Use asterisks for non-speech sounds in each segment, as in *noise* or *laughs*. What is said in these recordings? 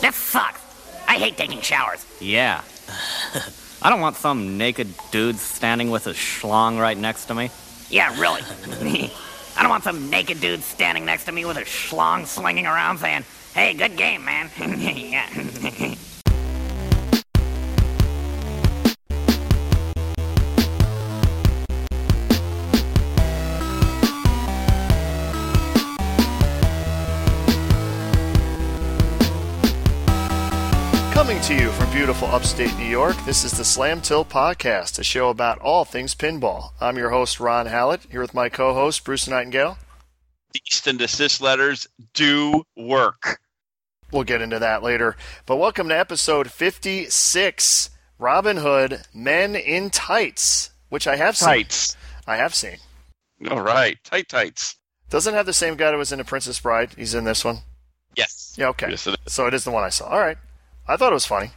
This sucks. I hate taking showers. Yeah. I don't want some naked dude standing with a schlong right next to me. Yeah, really. *laughs* I don't want some naked dude standing next to me with a schlong swinging around saying, hey, good game, man. *laughs* yeah. *laughs* from beautiful upstate New York, this is the Slam Tilt Podcast, a show about all things pinball. I'm your host, Ron Hallett, here with my co host, Bruce Nightingale. The cease and desist letters do work. We'll get into that later. But welcome to episode 56 Robin Hood Men in Tights, which I have seen. Tights. I have seen. All right. Tight tights. Doesn't have the same guy that was in The Princess Bride. He's in this one. Yes. Yeah, okay. Yes, it. So it is the one I saw. All right. I thought it was funny.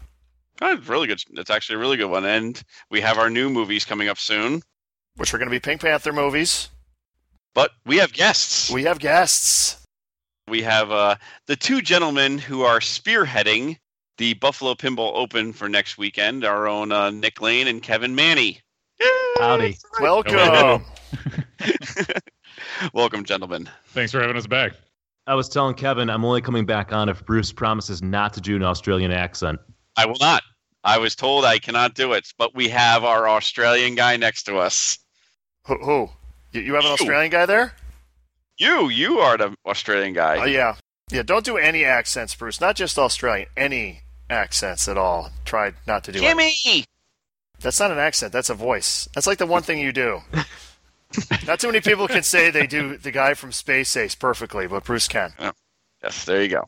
Oh, really good. It's actually a really good one. And we have our new movies coming up soon. Which are going to be Pink Panther movies. But we have guests. We have guests. We have uh, the two gentlemen who are spearheading the Buffalo Pinball Open for next weekend. Our own uh, Nick Lane and Kevin Manne. Yay! Howdy. Welcome. *laughs* Welcome, gentlemen. Thanks for having us back. I was telling Kevin I'm only coming back on if Bruce promises not to do an Australian accent. I will not. I was told I cannot do it, but we have our Australian guy next to us. Who? who? You, you have an You. Australian guy there? You, you are the Australian guy. Oh yeah, yeah. Don't do any accents, Bruce. Not just Australian. Any accents at all. Try not to do it. Jimmy. That's not an accent. That's a voice. That's like the one thing you do. *laughs* not too many people can say they do the guy from Space Ace perfectly, but Bruce can. Oh, yes, there you go.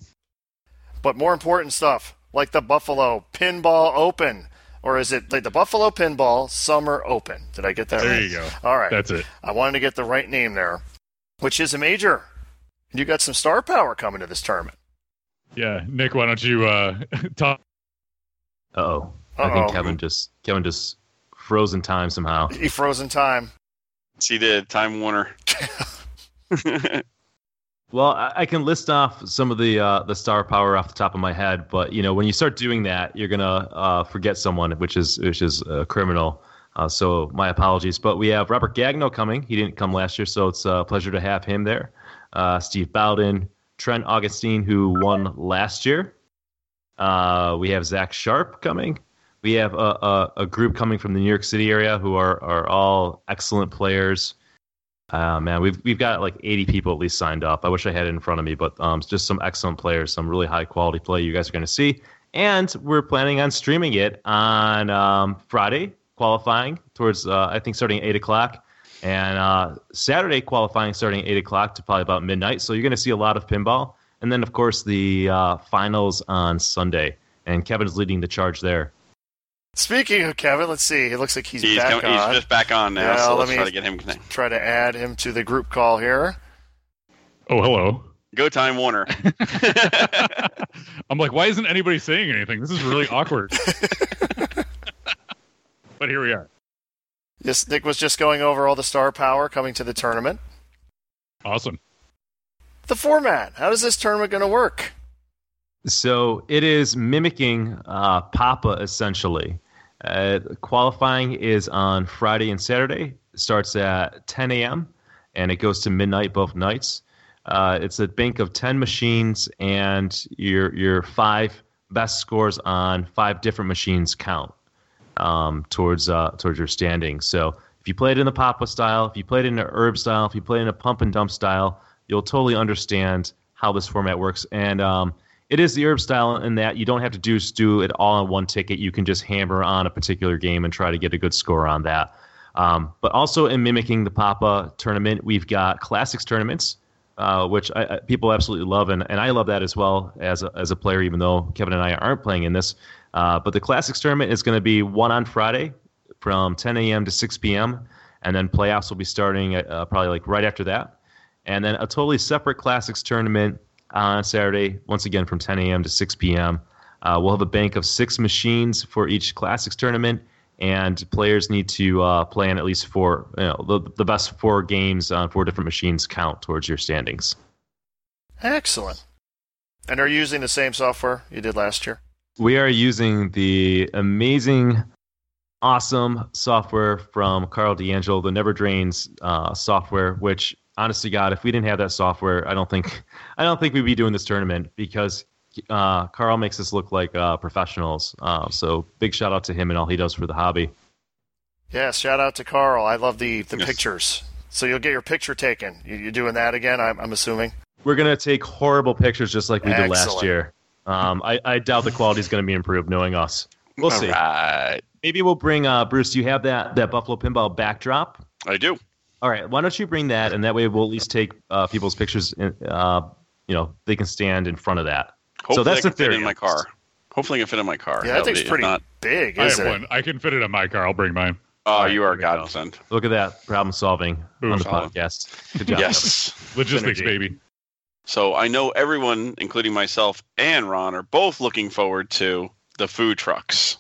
But more important stuff, like the Buffalo Pinball Open, or is it like the Buffalo Pinball Summer Open? Did I get that There right? you go. All right. That's it. I wanted to get the right name there, which is a major. You got some star power coming to this tournament. Yeah, Nick, why don't you uh, *laughs* talk? Uh oh. I think Kevin just Kevin just froze in time somehow. He frozen time. He did. Time Warner. *laughs* Well, I, can list off some of the uh, the star power off the top of my head, but you know when you start doing that, you're gonna uh, forget someone, which is which is uh, criminal. Uh, so my apologies. But we have Robert Gagno coming. He didn't come last year, so it's a pleasure to have him there. Uh, Steve Bowden, Trent Augustine, who won last year. Uh, we have Zach Sharp coming. We have a, a, a group coming from the New York City area who are, are all excellent players. Uh, man, we've we've got like 80 people at least signed up. I wish I had it in front of me, but um, just some excellent players, some really high quality play you guys are going to see. And we're planning on streaming it on um, Friday, qualifying towards uh, I think starting at eight o'clock, and uh, Saturday qualifying starting at eight o'clock to probably about midnight. So you're going to see a lot of pinball, and then of course the uh, finals on Sunday. And Kevin's leading the charge there. Speaking of Kevin, let's see. It looks like he's, he's, back com- on. he's just back on now, Yeah, so let let's me- try to get him connected. Try to add him to the group call here. Oh, hello. Go Time Warner. *laughs* *laughs* I'm like, why isn't anybody saying anything? This is really awkward. *laughs* but here we are. Yes, Nick was just going over all the star power coming to the tournament. Awesome. The format. How is this tournament going to work? So it is mimicking uh, Papa essentially. Uh, qualifying is on Friday and Saturday. It starts at 10 a.m. and it goes to midnight both nights. Uh, it's a bank of 10 machines, and your your five best scores on five different machines count um, towards uh, towards your standing. So if you play it in the Papa style, if you play it in the herb style, if you play it in a pump and dump style, you'll totally understand how this format works. And um, it is the herb style in that you don't have to do do it all on one ticket. You can just hammer on a particular game and try to get a good score on that. Um, but also in mimicking the Papa tournament, we've got classics tournaments, uh, which I, I, people absolutely love, and, and I love that as well as a, as a player, even though Kevin and I aren't playing in this. Uh, but the classics tournament is going to be one on Friday from 10 a.m. to 6 p.m., and then playoffs will be starting uh, probably like right after that, and then a totally separate classics tournament on Saturday, once again from 10 a.m. to 6 p.m. Uh, we'll have a bank of six machines for each classics tournament, and players need to uh, play on at least four. You know, the, the best four games on four different machines count towards your standings. Excellent. And are you using the same software you did last year? We are using the amazing, awesome software from Karl DeAngelo, the Never Drains uh, software. Which, honestly, God, if we didn't have that software, I don't think, *laughs* I don't think we'd be doing this tournament because uh, Karl makes us look like uh, professionals. Uh, so, big shout out to him and all he does for the hobby. Yeah, shout out to Karl. I love the, the Yes. pictures. So you'll get your picture taken. You, you're doing that again, I'm, I'm assuming? We're gonna take horrible pictures just like we did last year. Um, I, I doubt the quality is gonna be improved, knowing us. We'll All see. right. Maybe we'll bring uh, Bruce. Do you have that that Buffalo pinball backdrop? I do. All right. Why don't you bring that, and that way we'll at least take uh, people's pictures. In, uh, you know, they can stand in front of that. Hopefully that's I can the fit theory, in my car. Hopefully I can fit in my car. Yeah, That that thing's be- pretty Not, big, I have it? one. I can fit it in my car. I'll bring mine. oh, right, you are a there go. godsend. Look at that problem solving Boom. on the Solid. podcast. Good job. Yes. Logistics, Synergy. baby. So I know everyone, including myself and Ron, are both looking forward to the food trucks.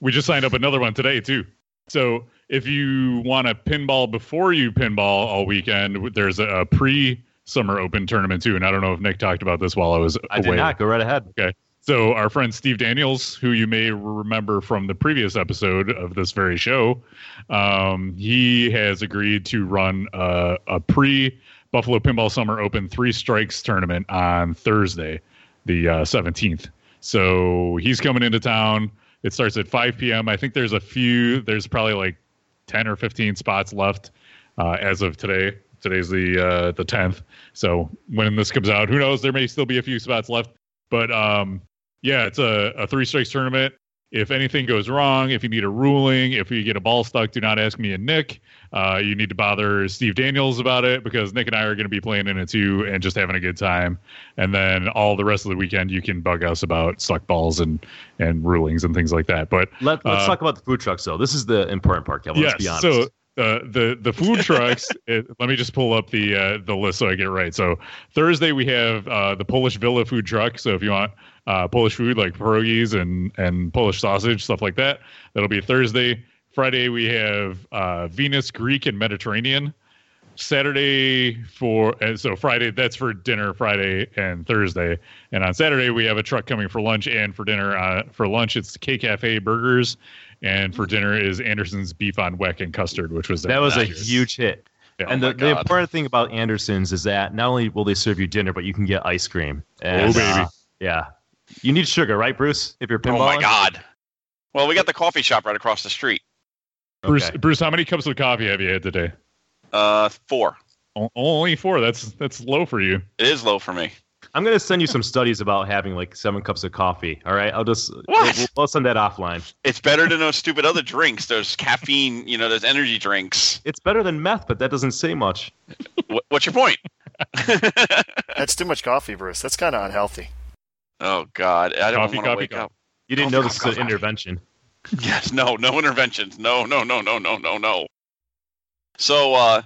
We just signed up another one today too. So if you want to pinball before you pinball all weekend, there's a, a pre-summer open tournament too. And I don't know if Nick talked about this while I was I away. did not. Go right ahead. Okay. So our friend Steve Daniels, who you may remember from the previous episode of this very show, um, he has agreed to run a, a pre Buffalo Pinball Summer Open three strikes tournament on Thursday, the uh, seventeenth. so he's coming into town. It starts at 5 p.m. I think there's a few. There's probably like 10 or 15 spots left uh, as of today. Today's the uh, the 10th. So when this comes out, who knows? There may still be a few spots left. But um, yeah, it's a, a three strikes tournament. If anything goes wrong, if you need a ruling, if you get a ball stuck, do not ask me and Nick. Uh, you need to bother Steve Daniels about it because Nick and I are going to be playing in it too and just having a good time. And then all the rest of the weekend, you can bug us about stuck balls and and rulings and things like that. But Let, let's Uh, talk about the food trucks, though. This is the important part, Kevin. Let's be honest. so uh, the the food *laughs* trucks. it, let me just pull up the uh, the list so I get it right. So Thursday we have uh, the Polish Villa food truck. So if you want uh, Polish food like pierogies and and Polish sausage stuff like that, that'll be Thursday. Friday we have uh, Venus Greek and Mediterranean. Saturday for and so Friday that's for dinner Friday and Thursday and on Saturday we have a truck coming for lunch and for dinner uh, for lunch it's K Cafe burgers and for dinner is Anderson's beef on weck and custard which was that was a huge hit. Yeah. and Oh the, the important thing about Anderson's is that not only will they serve you dinner, but you can get ice cream. And, Oh, baby. uh, yeah. You need sugar, right, Bruce? If you're pinballing. Oh my God. Well, we got the coffee shop right across the street. Bruce Okay. Bruce how many cups of coffee have you had today Uh, four. O- only four that's that's low for you It is low for me. I'm gonna send you some studies about having like seven cups of coffee. All right, I'll just What? We'll, we'll send that offline. It's better than those stupid other drinks. Those caffeine, you know, those energy drinks. It's better than meth, but that doesn't say much. Wh- What's your point? *laughs* That's too much coffee, Bruce. That's kind of unhealthy. oh God, I don't Coffee, want to wake coffee. up. You didn't Coffee, know this coffee, is an coffee. intervention. Yes, no, no interventions. No, no, no, no, no, no, no. So, uh,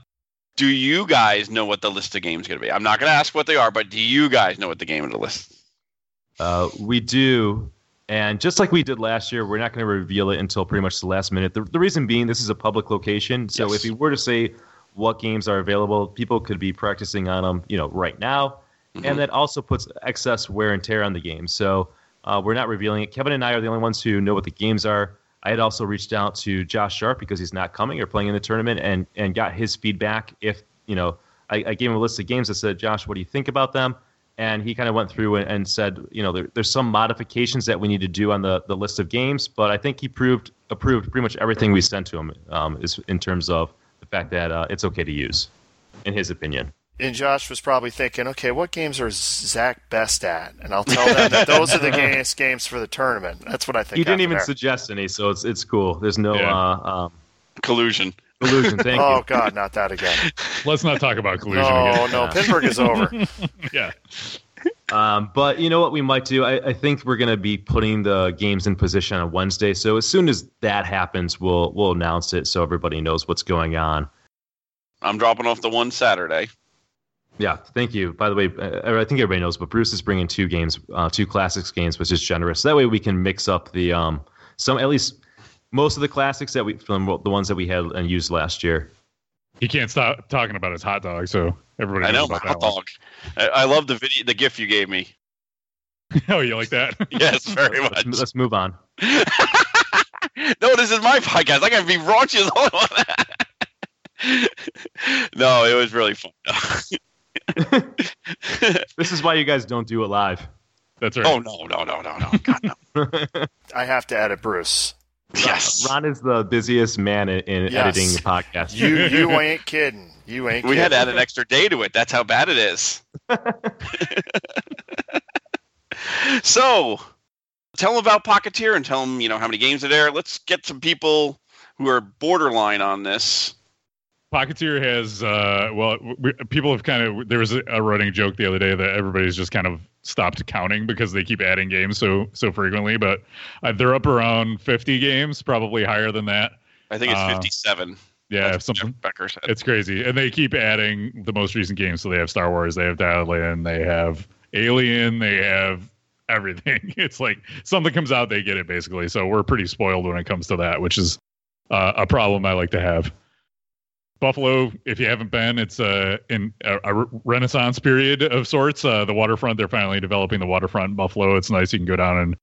do you guys know what the list of games going to be? I'm not going to ask what they are, but do you guys know what the game of the list? Uh, we do, and just like we did last year, we're not going to reveal it until pretty much the last minute. The, the reason being, this is a public location, so Yes. if we were to say what games are available, people could be practicing on them, you know, right now, Mhm. and that also puts excess wear and tear on the game. So uh, we're not revealing it. Kevin and I are the only ones who know what the games are. I had also reached out to Josh Sharp because he's not coming or playing in the tournament, and and got his feedback. If you know, I, I gave him a list of games. I said, Josh, what do you think about them? And he kind of went through and, and said, you know, there, there's some modifications that we need to do on the, the list of games, but I think he proved approved pretty much everything we sent to him um, is in terms of the fact that uh, it's okay to use, in his opinion. And Josh was probably thinking, okay, what games are Zach best at? And I'll tell them that those are the *laughs* games, games for the tournament. That's what I think. You didn't even there. suggest any, so it's it's cool. There's no Yeah. uh, um, Collusion. illusion. Thank you. oh you. God, not that again. *laughs* let's not talk about collusion No, again no, Pittsburgh is over. *laughs* yeah Um, but you know what we might do? I, I think we're going to be putting the games in position on Wednesday. So as soon as that happens, we'll we'll announce it so everybody knows what's going on. I'm dropping off the one Saturday. Yeah, thank you. By the way, uh, I think everybody knows, but Bruce is bringing two games, uh, two classics games, which is generous. So That way we can mix up the um, some at least most of the classics that we from the ones that we had and used last year. he can't stop talking about his hot dog so everybody I know, about hot that one. dog. I, I love the video, the gift you gave me. *laughs* oh, you like that? *laughs* Yes, very Let's, much. let's move on. *laughs* no, this is my podcast. I gotta be raunchy as all on that. No, it was really fun. *laughs* This is why you guys don't do it live. That's right. oh no, no, no, no, no. God no. *laughs* I have to edit Bruce. Yes. Uh, Ron is the busiest man in, in Yes. editing the podcast. You you *laughs* ain't kidding. You ain't. We kidding. had to add an extra day to it. That's how bad it is. so, tell them about Pocketeer and tell them, you know, how many games are there. Let's get some people who are borderline on this. Pocketeer has uh, well, we, people have kind of there was a, a running joke the other day that everybody's just kind of stopped counting because they keep adding games so so frequently. But uh, they're up around 50 games, probably higher than that. I think it's Uh, 57. Yeah, That's something. Becker said. It's crazy, and they keep adding the most recent games. So they have Star Wars, they have Dial they have Alien, they have everything. *laughs* It's like something comes out, they get it basically. So we're pretty spoiled when it comes to that, which is uh, a problem I like to have. Buffalo, if you haven't been, it's uh, in a, a renaissance period of sorts. Uh, the waterfront, they're finally developing the waterfront in Buffalo. It's nice. You can go down and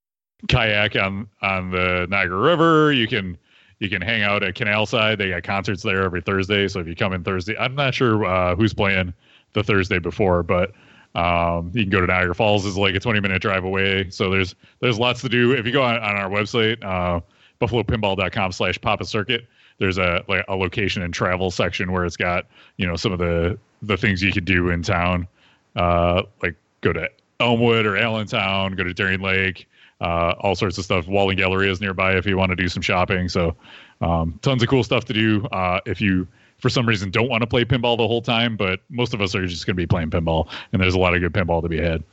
kayak on on the Niagara River. You can you can hang out at Canal Side. They got concerts there every Thursday. So if you come in Thursday, I'm not sure uh, who's playing the Thursday before, but um, you can go to Niagara Falls. is like a 20 minute drive away. So there's there's lots to do. If you go on, on our website, uh, buffalopinball.com slash Papa Circuit, there's a like a location and travel section where it's got you know some of the the things you could do in town, uh, like go to Elmwood or Allentown, go to Darien Lake, uh, all sorts of stuff. Walden Galleria is nearby if you want to do some shopping. So um, tons of cool stuff to do uh, if you for some reason don't want to play pinball the whole time. But most of us are just going to be playing pinball, and there's a lot of good pinball to be had.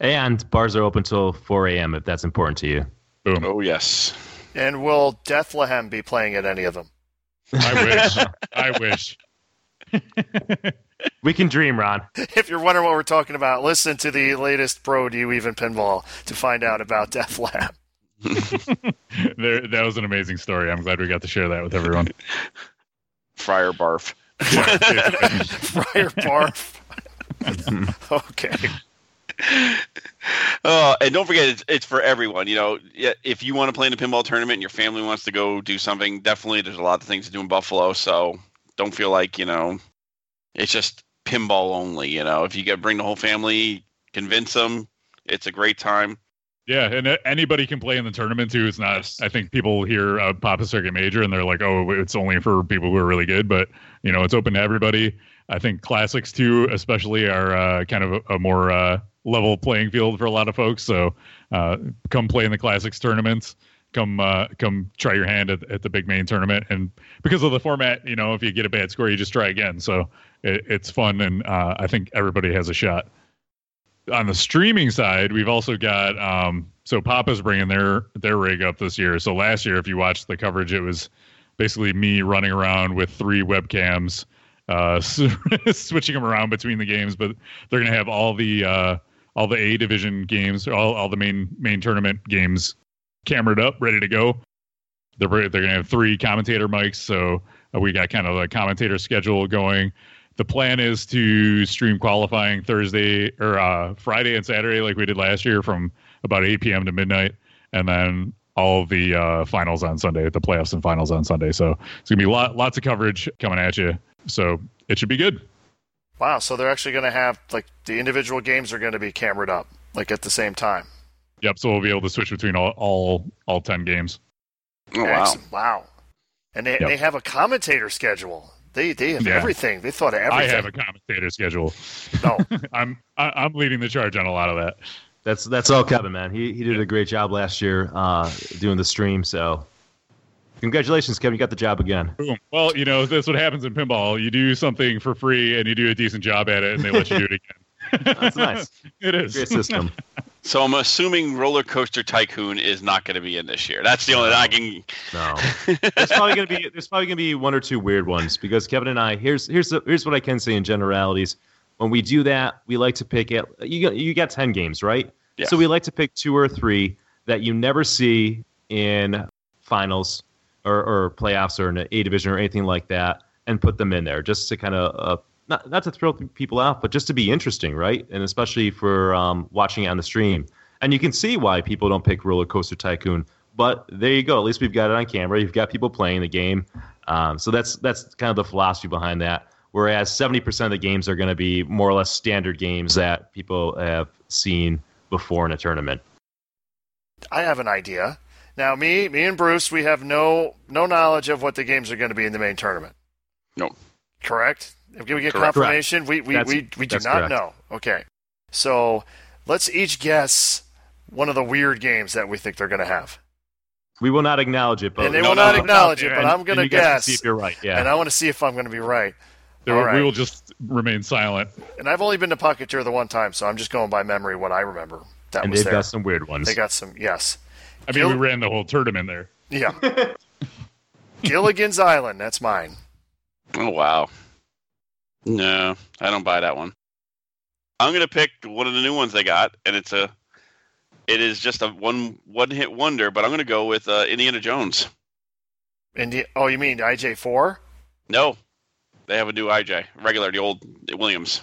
And bars are open till 4 a.m. if that's important to you. Boom. Oh, yes. And will Deathlehem be playing at any of them? I wish. I wish. *laughs* We can dream, Ron. If you're wondering what we're talking about, listen to the latest Bro Do You Even Pinball to find out about Deathlehem. *laughs* there, that was an amazing story. I'm glad we got to share that with everyone. *laughs* Friar Barf. Friar Barf. okay. Uh, *laughs* and don't forget, it's, it's for everyone. You know, if you want to play in a pinball tournament and your family wants to go do something, definitely there's a lot of things to do in Buffalo. So don't feel like you know, it's just pinball only. You know, if you get bring the whole family, convince them, it's a great time. Yeah, and anybody can play in the tournament too. It's not. Yes. I think people hear uh, Papa Circuit Major and they're like, "Oh, it's only for people who are really good," but you know, it's open to everybody. I think classics too, especially, are uh, kind of a, a more uh, level playing field for a lot of folks. So, uh, come play in the classics tournaments. Come, uh, come try your hand at, at the big main tournament. And because of the format, you know, if you get a bad score, you just try again. So it, it's fun, and uh, I think everybody has a shot on the streaming side, we've also got um, so Papa's bringing their their rig up this year. So last year, if you watched the coverage, it was basically me running around with three webcams, uh, *laughs* switching them around between the games. But they're to have all the uh, all the A division games, all all the main main tournament games, camered up, ready to go. They're they're going to have three commentator mics, so we got kind of a commentator schedule going the plan is to stream qualifying Thursday or uh, Friday and Saturday, like we did last year, from about 8 p.m. to midnight, and then all the uh, finals on Sunday, the playoffs and finals on Sunday. So it's gonna be lot, lots of coverage coming at you. So it should be good. Wow. So they're actually going to have like the individual games are going to be camered up like at the same time. Yep. So we'll be able to switch between all all, all ten games. Oh wow! Excellent. Wow. And they, Yep. they have a commentator schedule. They they have Yeah. everything. They thought of I have a commentator schedule. no. *laughs* I'm I, I'm leading the charge on a lot of that. That's that's all Kevin, man. He he did a great job last year uh, doing the stream. So congratulations, Kevin. You got the job again. Boom. Well, you know that's what happens in pinball. You do something for free and you do a decent job at it, and they let you do it again. *laughs* That's nice. *laughs* it is. Great system. So I'm assuming Roller Coaster Tycoon is not going to be in this year. That's the only thing I can. No, *laughs* there's probably gonna be there's probably gonna be one or two weird ones because Kevin and I here's here's the, here's what I can say in generalities. When we do that, we like to pick it. You got you got ten games, right? Yeah. So we like to pick two or three that you never see in finals or, or playoffs or an A division or anything like that, and put them in there just to kind of uh, not not to throw people out, but just to be interesting, right? And especially for um, watching it on the stream. And you can see why people don't pick Roller Coaster Tycoon. But there you go. At least we've got it on camera. You've got people playing the game. Um, so that's that's kind of the philosophy behind that. Whereas 70% of the games are going to be more or less standard games that people have seen before in a tournament. I have an idea. Now, me, me and Bruce, we have no no knowledge of what the games are going to be in the main tournament. No. Correct? If we get Correct. confirmation, we we, That's- we, we do not correct. know. Okay. So let's each guess one of the weird games that we think they're going to have. We will not acknowledge it, but And they no, will not no. acknowledge it, but And- I'm going to and you guys can guess. see if you're right. Yeah. And I want to see if I'm going to be right. There- All right. We will just remain silent. And I've only been to Pocketeer the one time, so I'm just going by memory what I remember. That and was they've there. got some weird ones. They got some, yes. I mean, we ran the whole tournament there. Yeah. *laughs* Gilligan's Island, that's mine. Oh wow. No, I don't buy that one. I'm gonna pick one of the new ones they got, and it's a, it is just a one one hit wonder. But I'm gonna go with uh, Indiana Jones. Indi- oh, you mean IJ4? No, they have a new IJ, regular, the old Williams.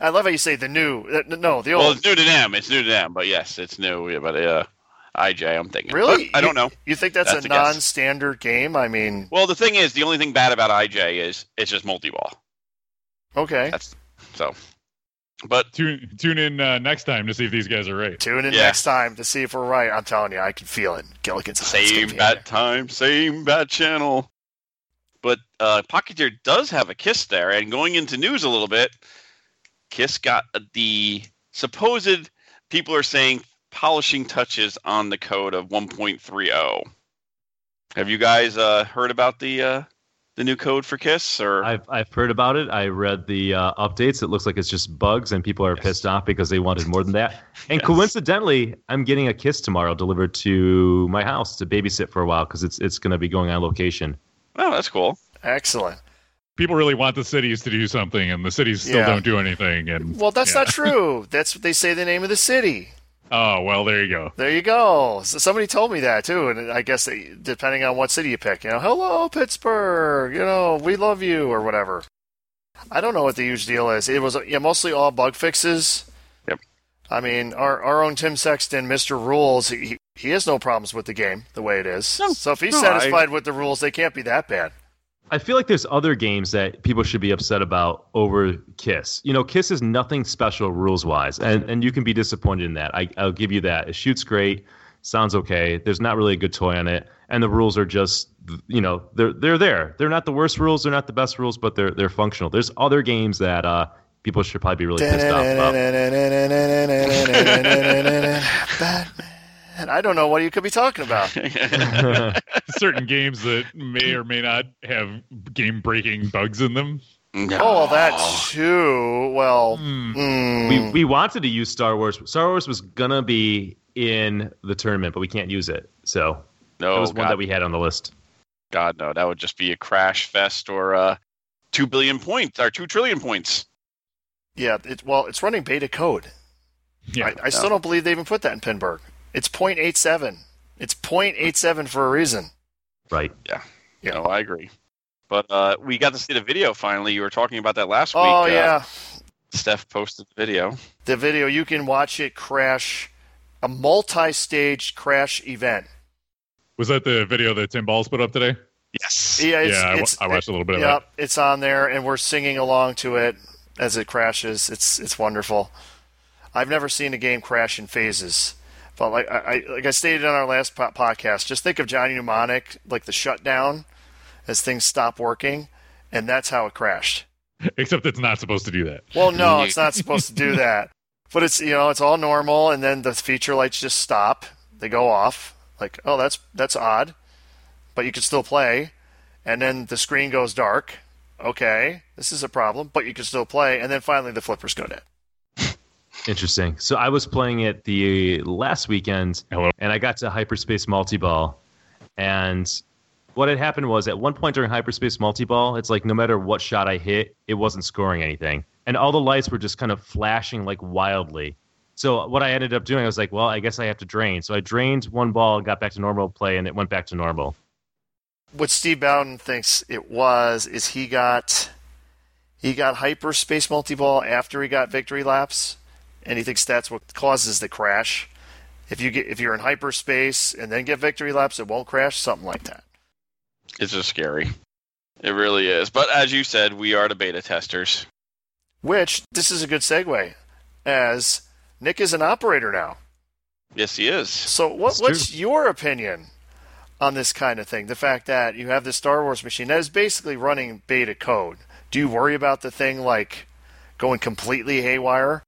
I love how you say the new. uh, No, the old. Well, it's new to them. It's new to them, but yes, it's new. Yeah, but uh, IJ, I'm thinking. really? But I don't know. You think that's, That's a a non-standard game? I mean, Well, the thing is, the only thing bad about IJ is it's just multi-ball. okay. That's so. But Tune tune in uh, next time to see if these guys are right. Tune in Yeah. next time to see if we're right. I'm telling you, I can feel it. Gilligan's same be in bat time, same bat channel. But uh, Pocketeer does have a Kiss there, and going into news a little bit, Kiss got the supposed people are saying polishing touches on the code of 1.30. Have you guys uh, heard about the uh, the new code for Kiss? Or I've I've heard about it. I read the uh, updates. It looks like it's just bugs, and people are Yes. pissed off because they wanted more than that. *laughs* And Yes. coincidentally, I'm getting a kiss tomorrow delivered to my house to babysit for a while because it's it's going to be going on location. oh, that's cool. Excellent. People really want the cities to do something, and the cities still Yeah. don't do anything. And Well, that's yeah. not *laughs* true. That's what they say the name of the city. Oh well, there you go. There you go. So somebody told me that too, and I guess they, depending on what city you pick, you know, hello Pittsburgh, you know, we love you or whatever. I don't know what the huge deal is. It was yeah, mostly all bug fixes. Yep. I mean, our our own Tim Sexton, Mister Rules, he he has no problems with the game the way it is. No, so if he's no, satisfied with the rules, they can't be that bad. I feel like there's other games that people should be upset about over Kiss. You know, Kiss is nothing special rules wise, and and you can be disappointed in that. I, I'll give you that. It shoots great, sounds okay. There's not really a good toy on it, and the rules are just you know they're they're there. They're not the worst rules. They're not the best rules, but they're they're functional. There's other games that uh, people should probably be really pissed off about. *laughs* *laughs* Batman. I don't know what you could be talking about. *laughs* *laughs* Certain games that may or may not have game-breaking bugs in them. No. Oh, that too. Well, Hmm. mm, we we wanted to use Star Wars. Star Wars was gonna be in the tournament, but we can't use it. So no, that was one that we had on the list. God, no, that would just be a crash fest or uh, two billion points or two trillion points. yeah. It, well, it's running beta code. Yeah. I, I still don't believe they even put that in Pinburgh. It's .87. It's .87 for a reason. Right. Yeah. No, I agree. But uh, we got to see the video finally. You were talking about that last week. Oh uh, yeah, Steph posted the video. the video you can watch it crash, a multi-stage crash event. Was that the video that Tim Balls put up today? Yes. Yeah, it's, yeah, I it's, I watched a little bit of Yep, it's on there, and we're singing along to it as it crashes. It's it's wonderful. I've never seen a game crash in phases, but like I, I like I stated on our last po- podcast, just think of Johnny Mnemonic like the shutdown as things stop working, and that's how it crashed. *laughs* Except it's not supposed to do that. Well, no, it's not supposed to do *laughs* that, but it's you know it's all normal, and then the feature lights just stop. They go off. Like oh that's that's odd, but you can still play, and then the screen goes dark. Okay, this is a problem, but you can still play, and then finally the flippers go dead. Interesting. So I was playing it the last weekend, Hello. and I got to hyperspace multi-ball, and what had happened was at one point during hyperspace multi-ball, it's like no matter what shot I hit, it wasn't scoring anything, and all the lights were just kind of flashing like wildly. So what I ended up doing, I was like, well, I guess I have to drain. So I drained one ball, and got back to normal play, and it went back to normal. What Steve Bowden thinks it was is he got he got hyperspace multi-ball after he got victory laps, and he thinks that's what causes the crash. if you get if you're in hyperspace and then get victory laps, it won't crash. Something like that. It's just scary. It really is. But as you said, we are the beta testers. Which this is a good segue, as Nick is an operator now. Yes, he is. So what, what's true. your opinion on this kind of thing? The fact that you have this Star Wars machine that is basically running beta code. Do you worry about the thing like going completely haywire?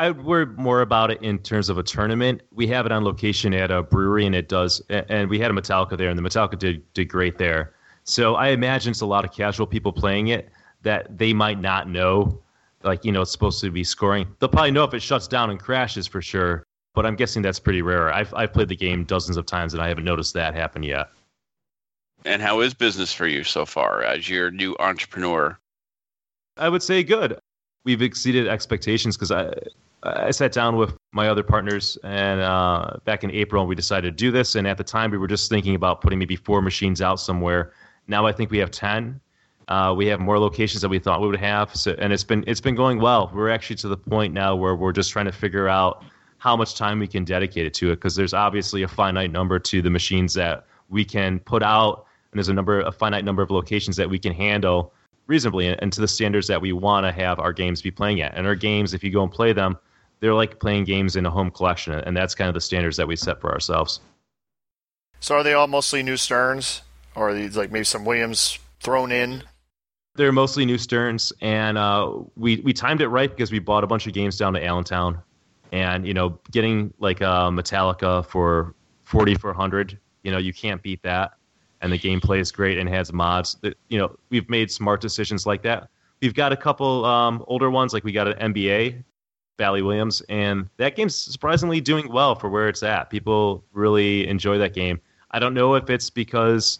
I would worry more about it in terms of a tournament. We have it on location at a brewery, and it does. And we had a Metallica there, and the Metallica did did great there. So I imagine it's a lot of casual people playing it that they might not know, like you know, it's supposed to be scoring. They'll probably know if it shuts down and crashes for sure. But I'm guessing that's pretty rare. I've I've played the game dozens of times, and I haven't noticed that happen yet. And how is business for you so far as your new entrepreneur? I would say good. We've exceeded expectations because I I sat down with my other partners and uh, back in April and we decided to do this. And at the time we were just thinking about putting maybe four machines out somewhere. Now I think we have ten. Uh, we have more locations than we thought we would have, so, and it's been it's been going well. We're actually to the point now where we're just trying to figure out how much time we can dedicate it to it because there's obviously a finite number to the machines that we can put out, and there's a number a finite number of locations that we can handle reasonably and, and to the standards that we want to have our games be playing at. And our games, if you go and play them, they're like playing games in a home collection, and that's kind of the standards that we set for ourselves. So are they all mostly new Sterns, or are these like maybe some Williams thrown in? They're mostly new Sterns, and uh, we we timed it right because we bought a bunch of games down to Allentown, and you know, getting like uh, Metallica for forty four hundred, you know, you can't beat that. And the gameplay is great and has mods. That you know, we've made smart decisions like that. We've got a couple um, older ones, like we got an NBA, Bally Williams, and that game's surprisingly doing well for where it's at. People really enjoy that game. I don't know if it's because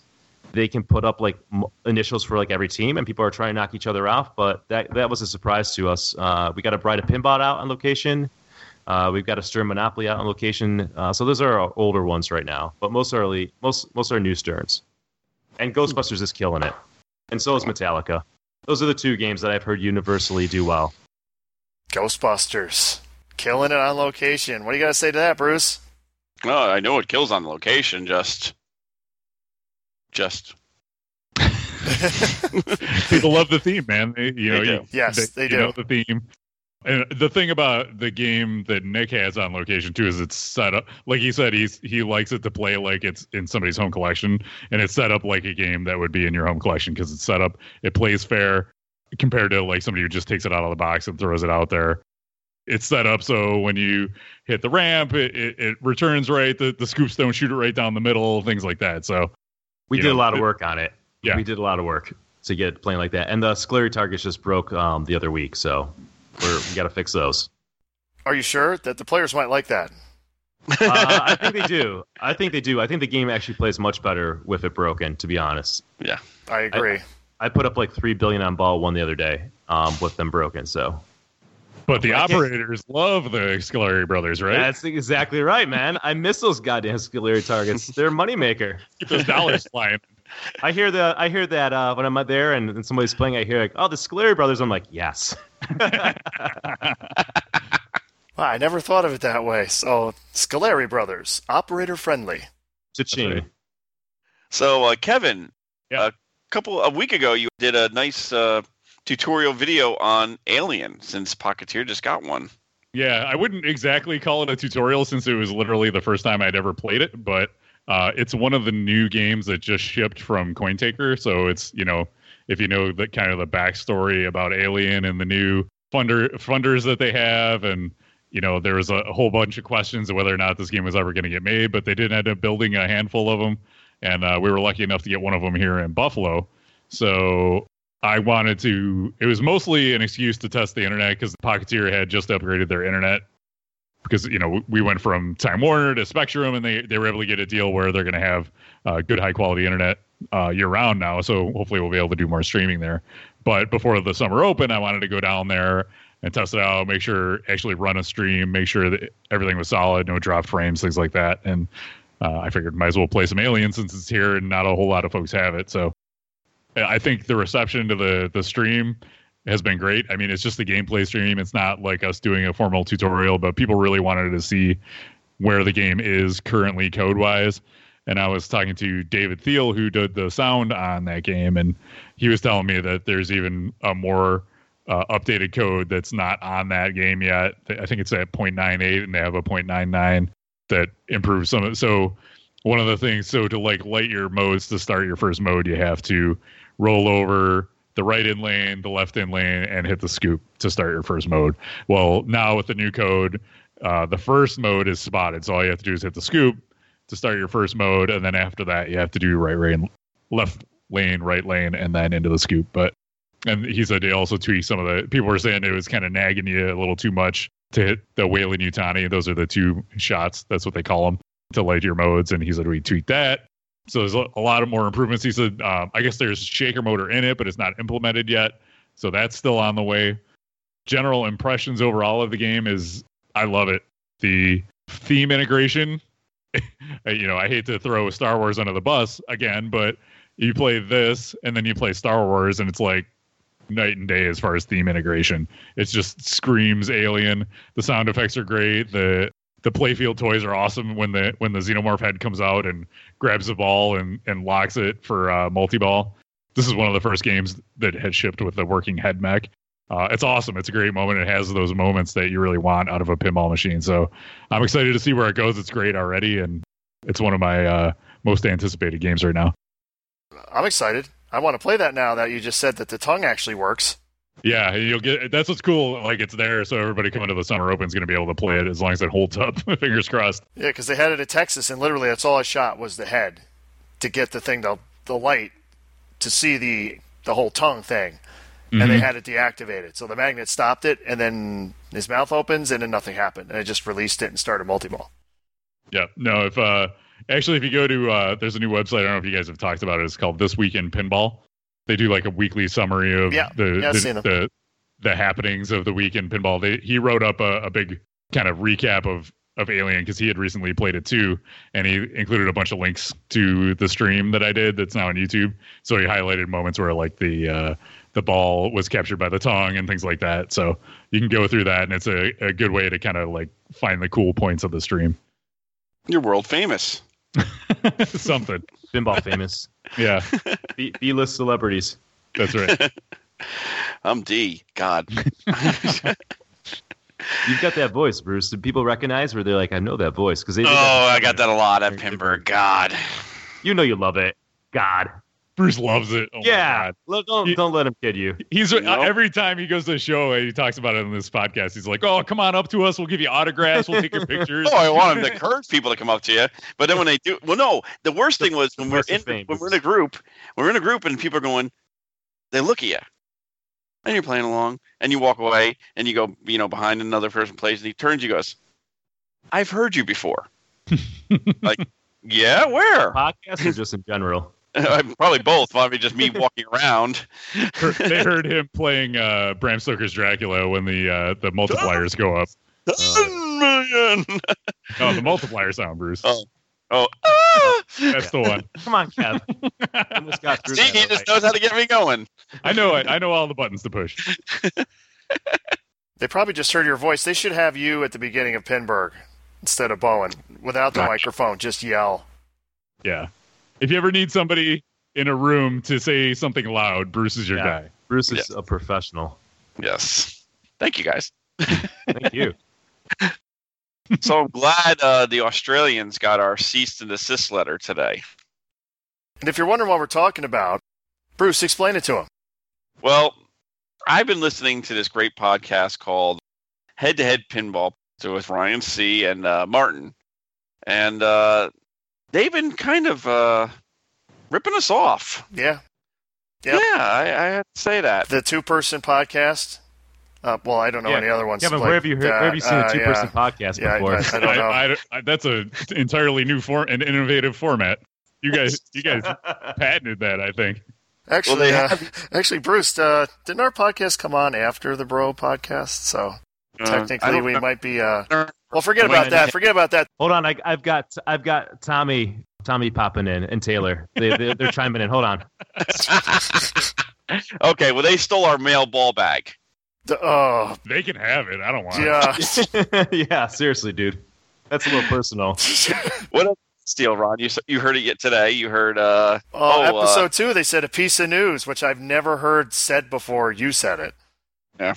they can put up like initials for like every team, and people are trying to knock each other off. But that that was a surprise to us. Uh, we got a Bride of Pinbot out on location. Uh, we've got a Stern Monopoly out on location. Uh, so those are our older ones right now, but most early, most most are new Sterns. And Ghostbusters is killing it, and so is Metallica. Those are the two games that I've heard universally do well. Ghostbusters, killing it on location. What do you got to say to that, Bruce? Oh, I know it kills on location. Just, just *laughs* People love the theme, man. They, you know, They do. you- Yes, they you do. know the theme. And the thing about the game that Nick has on location too is it's set up like he said he's he likes it to play like it's in somebody's home collection and it's set up like a game that would be in your home collection because it's set up it plays fair compared to like somebody who just takes it out of the box and throws it out there. It's set up so when you hit the ramp, it, it, it returns right. The, the scoops don't shoot it right down the middle, things like that. So We did know, a lot of it- work on it. Yeah. we did a lot of work to get playing like that. And the Scoleri targets just broke um, the other week, so we're, we got to fix those. Are you sure that the players might like that? Uh, I think they do. I think they do. I think the game actually plays much better with it broken. To be honest, Yeah, I agree. I put up like three billion on ball one the other day um, with them broken. So but the operators love the Scoleri brothers, right? that's exactly right, man. I miss those goddamn Scoleri targets. They're a moneymaker. *laughs* Keep those dollars flying. *laughs* I hear the I hear that uh, when I'm out there and, and somebody's playing, I hear like, oh, the Scoleri brothers. I'm like, yes. *laughs* Wow, I never thought of it that way. So, Scoleri Brothers, operator friendly. Cha-ching. right. so. Uh, Kevin, Yeah. a couple a week ago, you did a nice uh, tutorial video on Alien. Since Pocketeer just got one. Yeah, I wouldn't exactly call it a tutorial since it was literally the first time I'd ever played it, but uh, it's one of the new games that just shipped from CoinTaker. So it's you know if you know the kind of the backstory about Alien and the new funder funders that they have, and you know there was a, a whole bunch of questions of whether or not this game was ever going to get made, but they did end up building a handful of them, and uh, we were lucky enough to get one of them here in Buffalo. So I wanted to. It was mostly an excuse to test the internet because the Pocketeer had just upgraded their internet. Because you know we went from Time Warner to Spectrum, and they they were able to get a deal where they're going to have uh, good high quality internet uh, year round now. So hopefully we'll be able to do more streaming there. But before the summer open, I wanted to go down there and test it out, make sure actually run a stream, make sure that everything was solid, no drop frames, things like that. And uh, I figured might as well play some Alien since it's here and not a whole lot of folks have it. So I think the reception to the the stream has been great. I mean, it's just a gameplay stream. It's not like us doing a formal tutorial, but people really wanted to see where the game is currently code wise. And I was talking to David Thiel, who did the sound on that game, and he was telling me that there's even a more uh, updated code that's not on that game yet. I think it's at 0.98, and they have a 0.99 that improves some of it. So one of the things, so to like light your modes to start your first mode, you have to roll over the right in lane, the left in lane, and hit the scoop to start your first mode. Well, now with the new code, uh, the first mode is spotted. So all you have to do is hit the scoop to start your first mode, and then after that, you have to do right lane, left lane, right lane, and then into the scoop. But and he said they also tweaked some of the people were saying it was kind of nagging you a little too much to hit the Weyland-Yutani. Those are the two shots. That's what they call them to light your modes. And he said we tweaked that. So there's a lot of more improvements. He said um, I guess there's shaker motor in it, but it's not implemented yet. So that's still on the way. General impressions overall of the game is I love it. The theme integration *laughs* you know, I hate to throw Star Wars under the bus again, but you play this and then you play Star Wars, and it's like night and day as far as theme integration. It just screams alien. The sound effects are great. The the playfield toys are awesome when the when the xenomorph head comes out and grabs the ball and and locks it for uh, multi ball. This is one of the first games that had shipped with the working head mech. Uh, it's awesome. It's a great moment. It has those moments that you really want out of a pinball machine. So I'm excited to see where it goes. It's great already, and it's one of my uh, most anticipated games right now. I'm excited. I want to play that now that you just said that the tongue actually works. Yeah, you'll get. That's what's cool. Like it's there, so everybody coming to the summer open is going to be able to play it as long as it holds up. *laughs* Fingers crossed. Yeah, because they had it in Texas, and literally that's all I shot was the head to get the thing, the the light, to see the the whole tongue thing, mm-hmm. and they had it deactivated. So the magnet stopped it, and then his mouth opens, and then nothing happened, and it just released it and started multi-ball. Yeah, no. If uh, actually, if you go to uh, there's a new website. I don't know if you guys have talked about it. It's called This Week in Pinball. They do like a weekly summary of yeah. the yeah, the, the, the happenings of the week in pinball. They he wrote up a, a big kind of recap of of Alien because he had recently played it too, and he included a bunch of links to the stream that I did that's now on YouTube. So he highlighted moments where like the uh, the ball was captured by the tongue and things like that. So you can go through that, and it's a, a good way to kind of like find the cool points of the stream. You're world famous. *laughs* Something. Pinball famous. Yeah. B list celebrities. That's right. *laughs* I'm D. God. *laughs* You've got that voice, Bruce. Do people recognize where they're like, I know that voice? Because Oh, I got that a lot at Pinburgh. God. You know you love it. God. Bruce loves it. Oh yeah, don't he, don't let him kid you. He's nope. every time he goes to a show and he talks about it in this podcast. He's like, "Oh, come on up to us. We'll give you autographs. We'll take your *laughs* pictures." oh, I want him to *laughs* encourage people to come up to you. But then when they do, well, no. The worst thing was when we're in when we're in a group, when we're in a group and people are going, they look at you, and you're playing along, and you walk away, and you go, you know, behind another person plays, and he turns, you goes, "I've heard you before." *laughs* like, yeah, where? Podcast or just in general? *laughs* Probably both. Probably just me walking around. they *laughs* heard him playing uh, Bram Stoker's Dracula when the uh, the multipliers go up. Uh, oh, the multiplier sound, Bruce. Oh, oh, ah! that's the *laughs* one. Come on, Kev. See, he just knows how to get me going. I know it. I know all the buttons to push. they probably just heard your voice. They should have you at the beginning of Pinburgh instead of Bowen without the microphone. Just yell. Yeah if you ever need somebody in a room to say something loud, Bruce is your yeah. guy. Bruce is a professional. Yes. Thank you, guys. Thank you. *laughs* *laughs* so I'm glad uh, the Australians got our cease and desist letter today. And if you're wondering what we're talking about, Bruce, explain it to him. Well, I've been listening to this great podcast called Head to Head Pinball with Ryan C. and uh, Martin. And uh, they've been kind of uh, ripping us off. Yeah. Yep. Yeah, I, I have to say that. The two person podcast. Uh, well, I don't know yeah. any other ones. Yeah, but like, where have you heard, where have you seen a two person yeah. podcast yeah, before? *laughs* I, I, I don't know. I, I, that's an entirely new form, an innovative format. You guys, *laughs* you guys patented that, I think. Actually, well, uh, actually, Bruce, uh, didn't our podcast come on after the Bro podcast? So uh, technically, we might be. Uh, well, forget about that. Forget about that. Hold on, I, have got I've got Tommy Tommy popping in and Taylor. They, they they're chiming in. Hold on. *laughs* okay, well they stole our mail ball bag. The, oh, they can have it. I don't want yeah. it. *laughs* yeah, seriously, dude. That's a little personal. *laughs* What else? Steel Ron, you you heard it yet today? You heard uh Oh, uh, episode two, they said a piece of news, which I've never heard said before. You said it. Yeah.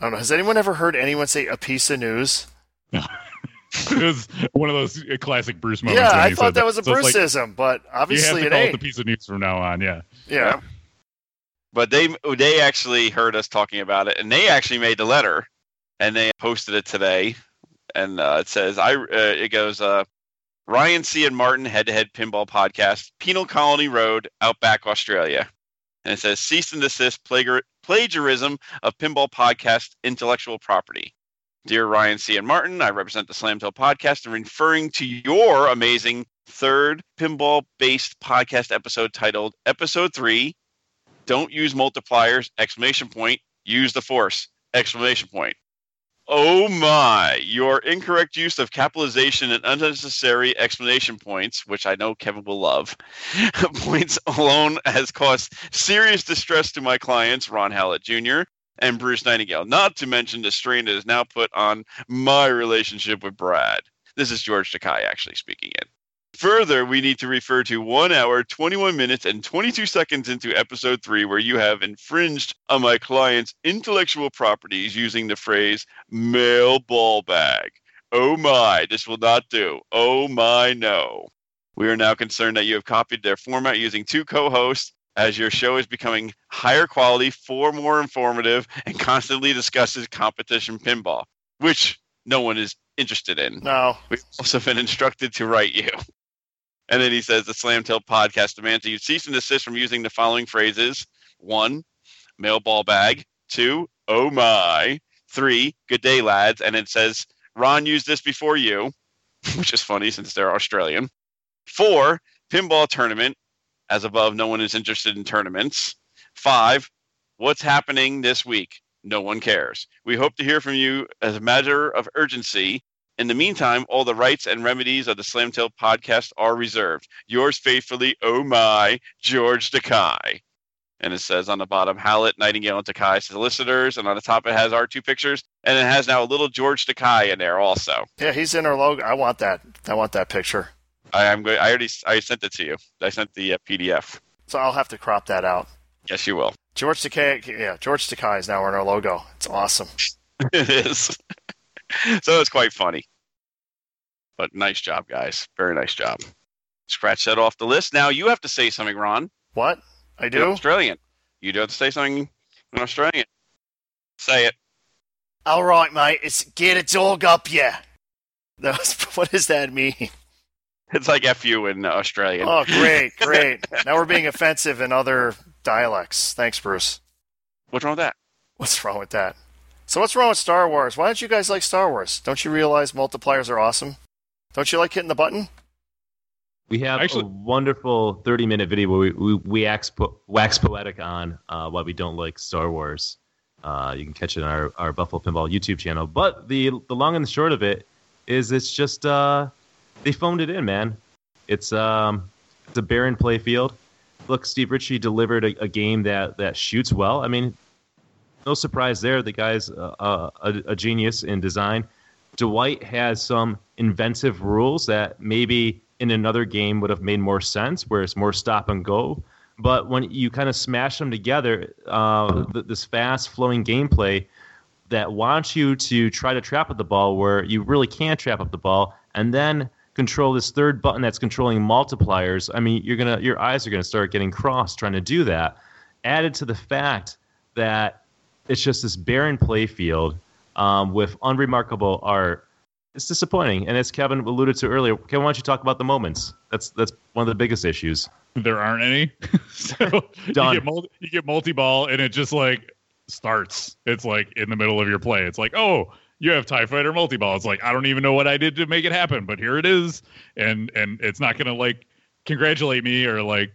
I don't know. Has anyone ever heard anyone say a piece of news? *laughs* it was one of those classic Bruce moments. yeah, I thought said that was a So it's like, Bruceism, but you obviously have to it call it the piece of news from now on. Yeah. yeah. but they they actually heard us talking about it, and they actually made the letter, and they posted it today, and uh, it says I uh, it goes uh, Ryan C and Martin head to head pinball podcast, Penal Colony Road, Outback, Australia, and it says cease and desist plagiar- plagiarism of pinball podcast intellectual property. Dear Ryan C. and Martin, I represent the Slamtilt podcast and referring to your amazing third pinball based podcast episode titled Episode 3 don't use multipliers exclamation point use the force exclamation point. Oh my your incorrect use of capitalization and unnecessary explanation points which i know kevin will love *laughs* points alone has caused serious distress to my clients ron hallett jr and bruce nightingale not to mention the strain that is now put on my relationship with brad this is george takei actually speaking it Further, we need to refer to 1 hour, 21 minutes, and 22 seconds into episode 3, where you have infringed on my client's intellectual properties using the phrase male ball bag. Oh my, this will not do. Oh my, no. We are now concerned that you have copied their format using two co hosts, as your show is becoming higher quality, far more informative, and constantly discusses competition pinball, which no one is interested in. No. We've also been instructed to write you. And then he says the Slamtilt podcast demands that you cease and desist from using the following phrases: one, mail ball bag; two, oh my; three, good day, lads. And it says Ron used this before you, *laughs* which is funny since they're Australian. Four, pinball tournament. As above, no one is interested in tournaments. Five, what's happening this week? No one cares. We hope to hear from you as a matter of urgency in the meantime, all the rights and remedies of the Slamtilt podcast are reserved. Yours faithfully, oh my, George Takei. And it says on the bottom, Hallett, Nightingale, and Takei solicitors. And on the top, it has our two pictures. And it has now a little George Takei in there also. Yeah, he's in our logo. I want that. I want that picture. I, am going. I already. I sent it to you. I sent the uh, PDF. So I'll have to crop that out. Yes, you will. George Takei, yeah, George Takei is now on our logo. It's awesome. *laughs* it is. *laughs* so it's quite funny. But nice job, guys. Very nice job. Scratch that off the list. Now you have to say something, Ron. What? I do? Australian. You do have to say something in Australian. Say it. All right, mate. It's get a dog up, yeah. *laughs* That was, what does that mean? *laughs* It's like FU in Australian. Oh, great, *laughs* great. now we're being offensive in other dialects. Thanks, Bruce. What's wrong with that? What's wrong with that? So what's wrong with Star Wars? Why don't you guys like Star Wars? Don't you realize multipliers are awesome? Don't you like hitting the button? We have Actually- a wonderful 30 minute video where we, we, we wax, po- wax poetic on uh, why we don't like Star Wars. Uh, you can catch it on our, our Buffalo Pinball YouTube channel. But the the long and the short of it is it's just uh, they phoned it in, man. It's um it's a barren play field. Look, Steve Ritchie delivered a, a game that that shoots well. I mean, no surprise there. The guy's a, a genius in design. Dwight has some inventive rules that maybe in another game would have made more sense, where it's more stop and go. But when you kind of smash them together, uh, th- this fast flowing gameplay that wants you to try to trap up the ball where you really can't trap up the ball, and then control this third button that's controlling multipliers. I mean, you're gonna your eyes are gonna start getting crossed trying to do that. Added to the fact that it's just this barren play field um, with unremarkable art. It's disappointing, and as Kevin alluded to earlier, Kevin, why don't you talk about the moments? That's that's one of the biggest issues. There aren't any. *laughs* so you Done. get multi, you get multi-ball and it just like starts. It's like in the middle of your play. It's like, oh, you have TIE Fighter multi-ball. It's like, I don't even know what I did to make it happen, but here it is. And and it's not gonna like congratulate me or like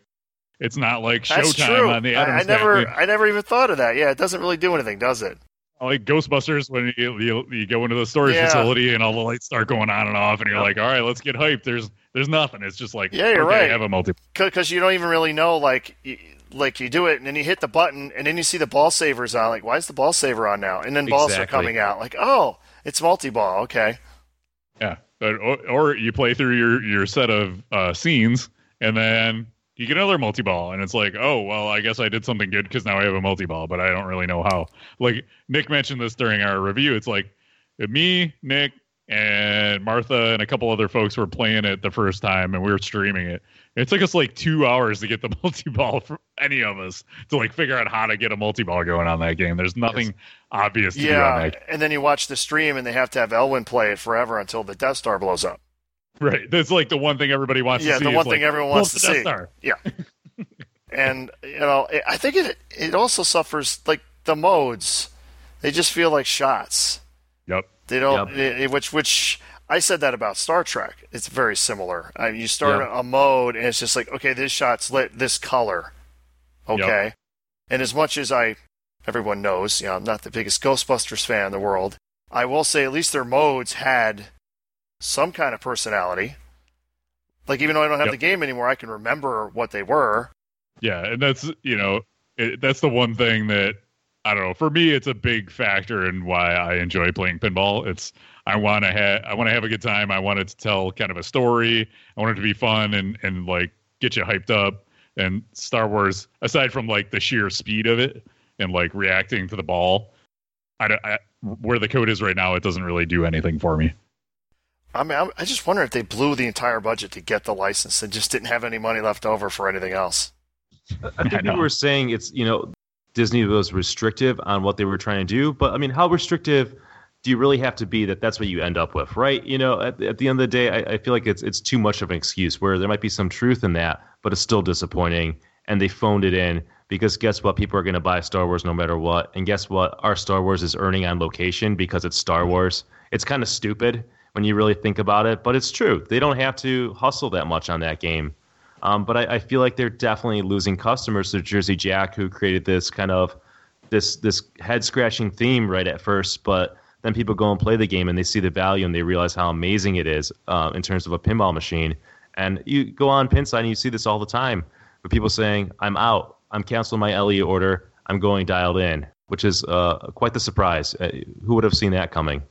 it's not like That's showtime true. on the I, Adams I never, family. I never even thought of that. Yeah, it doesn't really do anything, does it? like Ghostbusters when you, you you go into the storage Yeah. facility and all the lights start going on and off, and you're like, all right, let's get hyped. There's there's nothing. It's just like, Yeah, you're okay, right. Have a multi. Because you don't even really know, like, like you do it, and then you hit the button, and then you see the ball savers on. Like, why is the ball saver on now? And then balls are coming out. Like, oh, it's multi-ball. Okay. Yeah, or, or you play through your your set of uh, scenes, and then you get another multi ball, and it's like, oh well, I guess I did something good because now I have a multi ball, but I don't really know how. Like Nick mentioned this during our review. It's like me, Nick, and Martha, and a couple other folks were playing it the first time, and we were streaming it. It took us like two hours to get the *laughs* multi ball for any of us to like figure out how to get a multi ball going on that game. There's nothing obvious to do on Yeah, that. and then you watch the stream, and they have to have Elwin play it forever until the Death Star blows up. Right. That's like the one thing everybody wants Yeah, to see. the is one like, thing everyone wants to the see. Death Star. Yeah, *laughs* and you know, it- I think it it also suffers like the modes. They just feel like shots. Yep. They don't, Yep. i- i- which which I said that about Star Trek. It's very similar. I mean, you start Yeah. a mode, and it's just like, okay, this shot's lit this color, okay. And as much as I, everyone knows, you know, I'm not the biggest Ghostbusters fan in the world. I will say at least their modes had some kind of personality. Like even though I don't have Yep. the game anymore, I can remember what they were. Yeah, and that's you know it, that's the one thing that I don't know. For me, it's a big factor in why I enjoy playing pinball. It's I want to have I want to have a good time. I want it to tell kind of a story. I want it to be fun and and like get you hyped up. And Star Wars, aside from like the sheer speed of it and like reacting to the ball, I, don't- I where the code is right now, it doesn't really do anything for me. I mean, I'm- I just wonder if they blew the entire budget to get the license and just didn't have any money left over for anything else. I think *laughs* I people were saying it's you know Disney was restrictive on what they were trying to do, but I mean, how restrictive do you really have to be that that's what you end up with, right? You know, at, at the end of the day, I, I feel like it's it's too much of an excuse where there might be some truth in that, but it's still disappointing, and they phoned it in because guess what? People are going to buy Star Wars no matter what, and guess what? Our Star Wars is earning on location because it's Star Wars. It's kind of stupid when you really think about it, but it's true. They don't have to hustle that much on that game. Um, but I, I feel like they're definitely losing customers to Jersey Jack, who created this kind of this this head scratching theme right at first, but then people go and play the game and they see the value and they realize how amazing it is uh, in terms of a pinball machine. And you go on Pinside and you see this all the time with people saying, "I'm out. I'm canceling my LE order. I'm going dialed in," which is uh, quite the surprise. Uh, who would have seen that coming?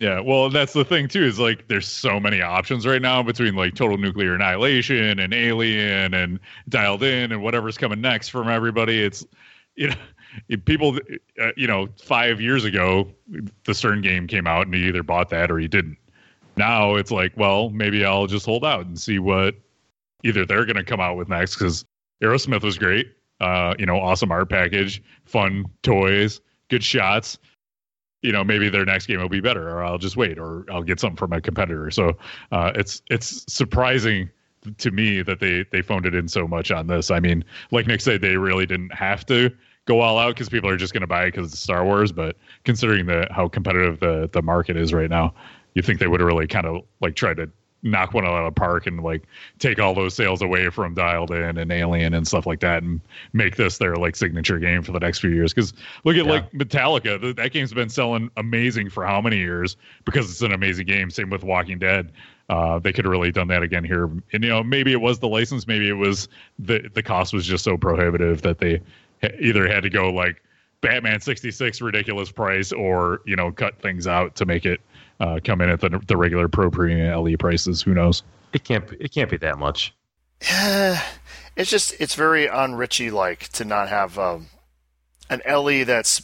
Yeah, well, that's the thing too. Is like there's so many options right now between like Total Nuclear Annihilation and Alien and Dialed In and whatever's coming next from everybody. It's you know people uh, you know five years ago the Stern game came out and he either bought that or he didn't. Now it's like, well, maybe I'll just hold out and see what either they're going to come out with next because Aerosmith was great. Uh, you know, awesome art package, fun toys, good shots you know maybe their next game will be better or i'll just wait or i'll get something from a competitor so uh, it's it's surprising to me that they they phoned it in so much on this i mean like nick said they really didn't have to go all out because people are just going to buy it because it's star wars but considering the how competitive the the market is right now you think they would have really kind of like tried to knock one out of the park and like take all those sales away from dialed in and alien and stuff like that and make this their like signature game for the next few years? Because look at Yeah. like metallica th- that game's been selling amazing for how many years? Because it's an amazing game. Same with walking dead. Uh, they could have really done that again here. And you know maybe it was the license. Maybe it was the the cost was just so prohibitive that they *laughs* either had to go like batman 66 ridiculous price or you know cut things out to make it uh, come in at the, the regular pro premium le prices who knows It can't be- it can't be that much. *sighs* It's just it's very un Ritchie like to not have um, an LE that's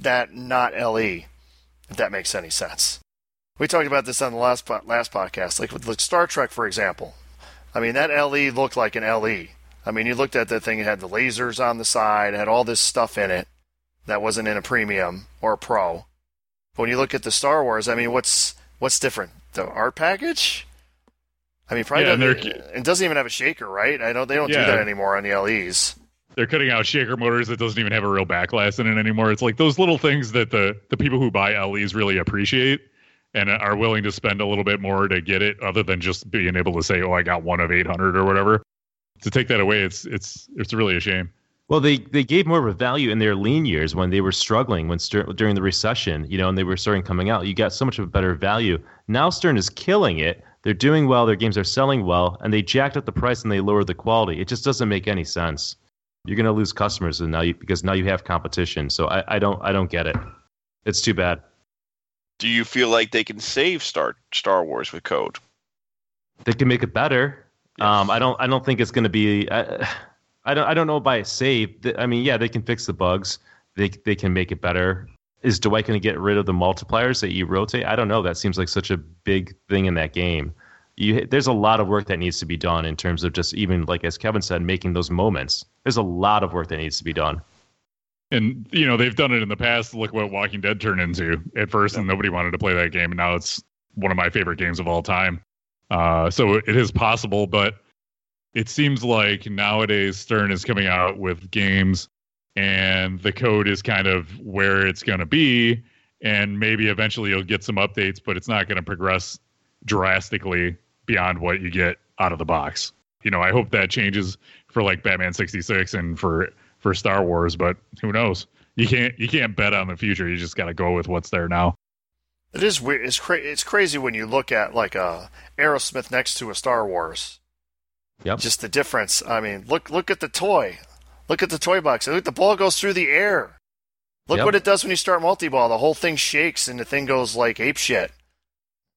that not LE, if that makes any sense. We talked about this on the last po- last podcast, like with like Star Trek, for example. I mean, that LE looked like an LE. I mean, you looked at that thing; it had the lasers on the side, it had all this stuff in it that wasn't in a premium or a pro. But when you look at the Star Wars, I mean, what's what's different? The art package? I mean, probably Yeah, and doesn't- it doesn't even have a shaker, right? I know they don't Yeah. do that anymore on the LEs. they're cutting out shaker motors that doesn't even have a real backglass in it anymore. It's like those little things that the the people who buy LEs really appreciate and are willing to spend a little bit more to get it, other than just being able to say, "Oh, I got one of 800 or whatever." To take that away, it's it's it's really a shame. Well, they, they gave more of a value in their lean years when they were struggling when Stern, during the recession, you know, and they were starting coming out. You got so much of a better value. Now Stern is killing it. They're doing well. Their games are selling well, and they jacked up the price and they lowered the quality. It just doesn't make any sense. You're going to lose customers, and now you, because now you have competition. So I, I don't I don't get it. It's too bad. Do you feel like they can save Star Star Wars with code? They can make it better. Um, I don't. I don't think it's going to be. I, I don't. I don't know by a save. I mean, yeah, they can fix the bugs. They they can make it better. Is Dwight going to get rid of the multipliers that you rotate? I don't know. That seems like such a big thing in that game. You, there's a lot of work that needs to be done in terms of just even like as Kevin said, making those moments. There's a lot of work that needs to be done. And you know they've done it in the past. Look what Walking Dead turned into at first, and nobody wanted to play that game, and now it's one of my favorite games of all time. Uh, so it is possible, but it seems like nowadays Stern is coming out with games, and the code is kind of where it's going to be, and maybe eventually you'll get some updates, but it's not going to progress drastically beyond what you get out of the box. You know, I hope that changes for like Batman 66 and for for Star Wars, but who knows? You can't you can't bet on the future. You just got to go with what's there now. It is weird. It's cra- It's crazy when you look at like a Aerosmith next to a Star Wars. Yep. Just the difference. I mean, look look at the toy. Look at the toy box. Look, the ball goes through the air. Look Yep. what it does when you start multi-ball. The whole thing shakes and the thing goes like ape shit.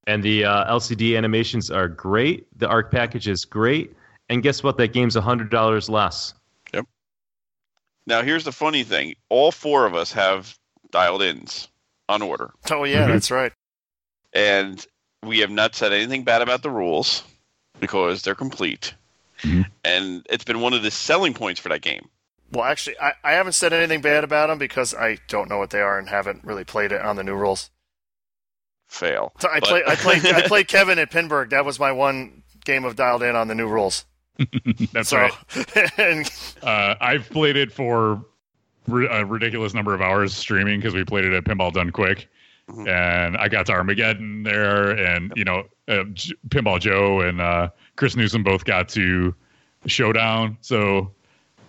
And the uh, LCD animations are great. The ARC package is great. And guess what? That game's hundred dollars less. Yep. Now, here's the funny thing: all four of us have dialed ins on order, Oh yeah, Mhm. that's right. and we have not said anything bad about the rules because they're complete. Mhm. And it's been one of the selling points for that game. Well, actually, I, I haven't said anything bad about them because I don't know what they are and haven't really played it on the new rules. Fail. So I But- played I played I *laughs* played Kevin at Pinburgh. That was my one game of dialed in on the new rules. *laughs* That's so, right. *laughs* and Uh, I've played it for ri- a ridiculous number of hours streaming because we played it at Pinball Done Quick, Mhm. and I got to Armageddon there, and you know, uh, J- Pinball Joe and uh, Chris Newsom both got to Showdown. So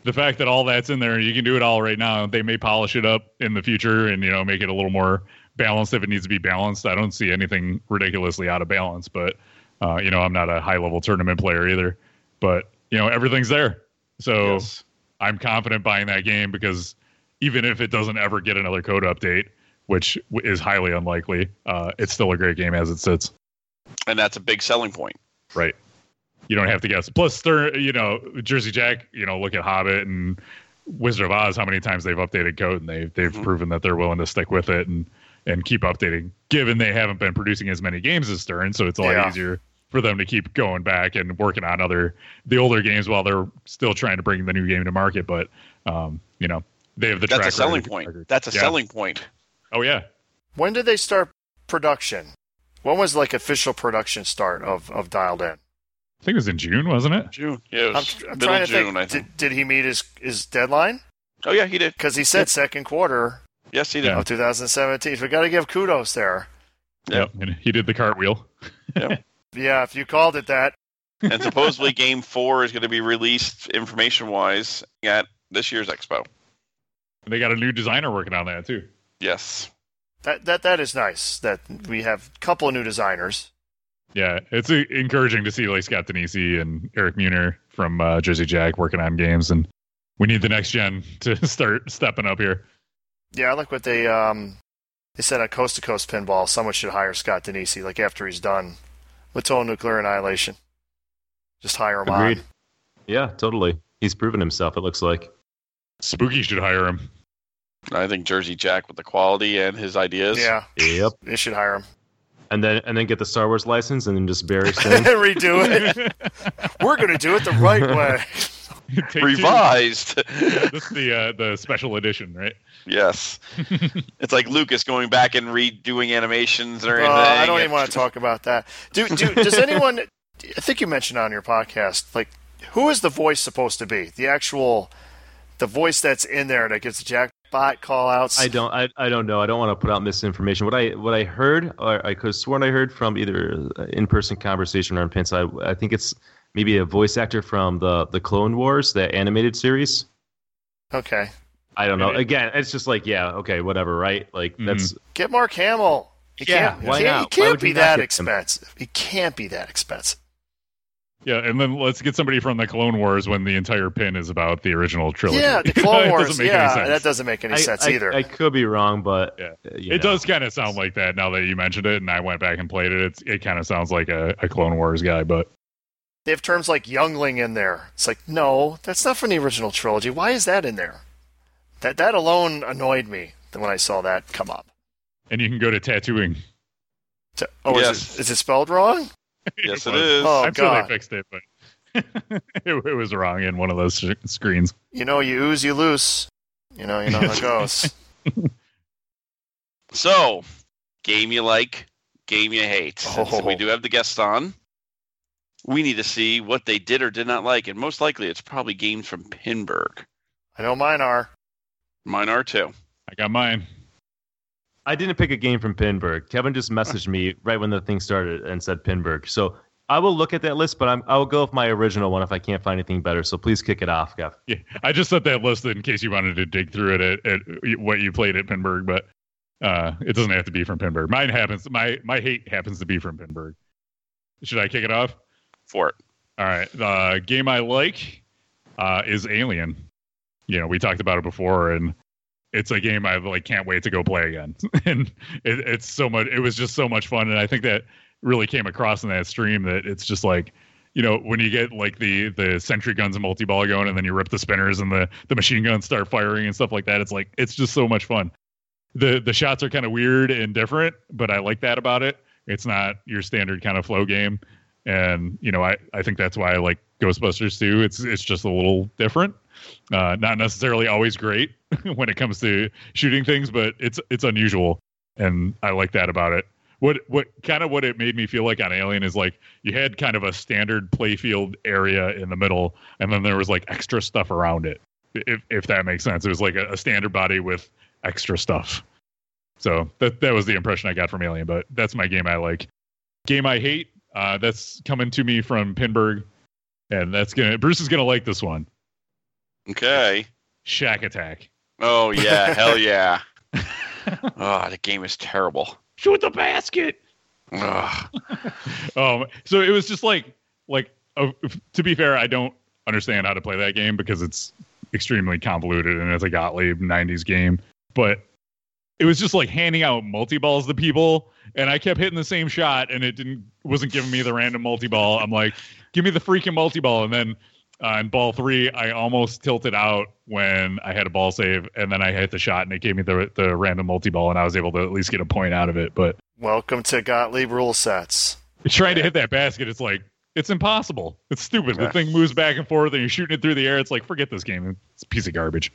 the fact that all that's in there, you can do it all right now. They may polish it up in the future and you know make it a little more balanced if it needs to be balanced. I don't see anything ridiculously out of balance, but uh, you know, I'm not a high level tournament player either. But you know, everything's there. So. Yes. I'm confident buying that game because even if it doesn't ever get another code update, which is highly unlikely, uh, it's still a great game as it sits. And that's a big selling point. Right. You don't have to guess. Plus, Stern, you know, Jersey Jack, you know, look at Hobbit and Wizard of Oz, how many times they've updated code and they've, they've Mhm. proven that they're willing to stick with it and, and keep updating, given they haven't been producing as many games as Stern. So it's a lot Yeah. easier for them to keep going back and working on other, the older games while they're still trying to bring the new game to market. But, um, you know, they have the That's track a selling record- point. That's a Yeah. selling point. Oh, yeah. when did they start production? When was like official production start of, of dialed in? I think it was in June, wasn't it? June. Yeah, it I'm, was I'm middle trying to June, think. I think. Did, did he meet his his deadline? Oh yeah, he did. Because he said second quarter Yes, he did. Of 2017. So we got to give kudos there. Yep. And he did the cartwheel. Yeah. *laughs* Yeah, if you called it that. and supposedly *laughs* Game Four is going to be released information-wise at this year's expo. And they got a new designer working on that, too. Yes. That that that is nice that we have a couple of new designers. Yeah, it's uh, encouraging to see like Scott Danesi and Eric Meunier from uh, Jersey Jack working on games, and we need the next gen *laughs* to start stepping up here. Yeah, I like what they um they said on Coast to Coast Pinball. Someone should hire Scott Danesi like after he's done with Total Nuclear Annihilation. Just hire him Agreed. on. Yeah, totally. He's proven himself. It looks like. Spooky should hire him. I think Jersey Jack with the quality and his ideas. Yeah, Yep. they should hire him. And then and then get the Star Wars license and then just bury *laughs* Stern. Redo it. We're gonna do it the right *laughs* way. Revised. Yeah, this is the uh, the special edition, right? yes. *laughs* it's like Lucas going back and redoing animations or Uh, anything. I don't even want to talk about that. Do, do does anyone? I think you mentioned on your podcast, like who is the voice supposed to be? The actual, the voice that's in there that gets the jackpot call outs. I don't. I, I don't know. I don't want to put out misinformation. What I what I heard, or I could have sworn I heard from either uh, in person conversation or in Pins. I I think it's maybe a voice actor from the the Clone Wars, the animated series. Okay, I don't know. Maybe. Again, it's just like yeah, okay, whatever, right? Like mm-hmm. that's get Mark Hamill. He Yeah, can't, why he can't, not? He Why can't would be that get him? expensive. He can't be that expensive. Yeah, and then let's get somebody from the Clone Wars when the entire pin is about the original trilogy. Yeah, the It *laughs* Clone doesn't Wars. Yeah, that doesn't make any I, sense I- either. I could be wrong, but Yeah. uh, It know. does kind of sound like that now that you mentioned it, and I went back and played it. It's, it kind of sounds like a, a Clone Wars guy, but they have terms like youngling in there. It's like, no, that's not from the original trilogy. Why is that in there? That that alone annoyed me when I saw that come up. and you can go to Tatooine. To- oh, Yes. is, it, is it spelled wrong? Yes, it was. is. Oh, I'm sure God. they fixed it, but *laughs* it, it was wrong in one of those sh- screens. You know, you ooze, you loose. You know, you know how it goes. *laughs* So, game you like, game you hate. Since Oh. we do have the guests on. We need to see what they did or did not like, and most likely it's probably games from Pinburgh. I know mine are. Mine are too. I got mine. I didn't pick a game from Pinburgh. Kevin just messaged me right when the thing started and said Pinburgh. So I will look at that list, but I'm, I will go with my original one if I can't find anything better. So please kick it off, Kev. Yeah, I just set that list in case you wanted to dig through it at, at what you played at Pinburgh, but uh, it doesn't have to be from Pinburgh. Mine happens. My my hate happens to be from Pinburg. Should I kick it off? For it. All right. The game I like uh, is Alien. You know, we talked about it before, and it's a game I like can't wait to go play again. *laughs* and it, it's so much. It was just so much fun, and I think that really came across in that stream that it's just like. You know, when you get like the the sentry guns and multi ball going, and then you rip the spinners and the the machine guns start firing and stuff like that. It's like it's just so much fun. The the shots are kind of weird and different, but I like that about it. It's not your standard kind of flow game and you know I, I think that's why I like Ghostbusters too. It's it's just a little different, uh, not necessarily always great *laughs* when it comes to shooting things, but it's it's unusual, and I like that about it. What what kind of what it made me feel like on Alien is like you had kind of a standard playfield area in the middle, and then there was like extra stuff around it. If if that makes sense, it was like a, a standard body with extra stuff. So that that was the impression I got from Alien, but that's my game I like. Game I hate. Uh, that's coming to me from Pinburgh, and that's gonna Bruce is gonna like this one. Okay. Shaq Attaq. Oh yeah, hell yeah. Oh, *laughs* the game is terrible. Shoot the basket. *laughs* Um, so it was just like like uh, to be fair, I don't understand how to play that game because it's extremely convoluted and it's a Gottlieb '90s game. But it was just like handing out multi balls to people, and I kept hitting the same shot, and it didn't wasn't giving me the random multi ball. I'm like, give me the freaking multi ball, and then. Uh, in ball three, I almost tilted out when I had a ball save, and then I hit the shot, and it gave me the the random multi ball, and I was able to at least get a point out of it. But Welcome to Gottlieb rule sets. trying to hit that basket, it's like it's impossible. It's stupid. Yeah. The thing moves back and forth, and you're shooting it through the air. It's like forget this game. It's a piece of garbage.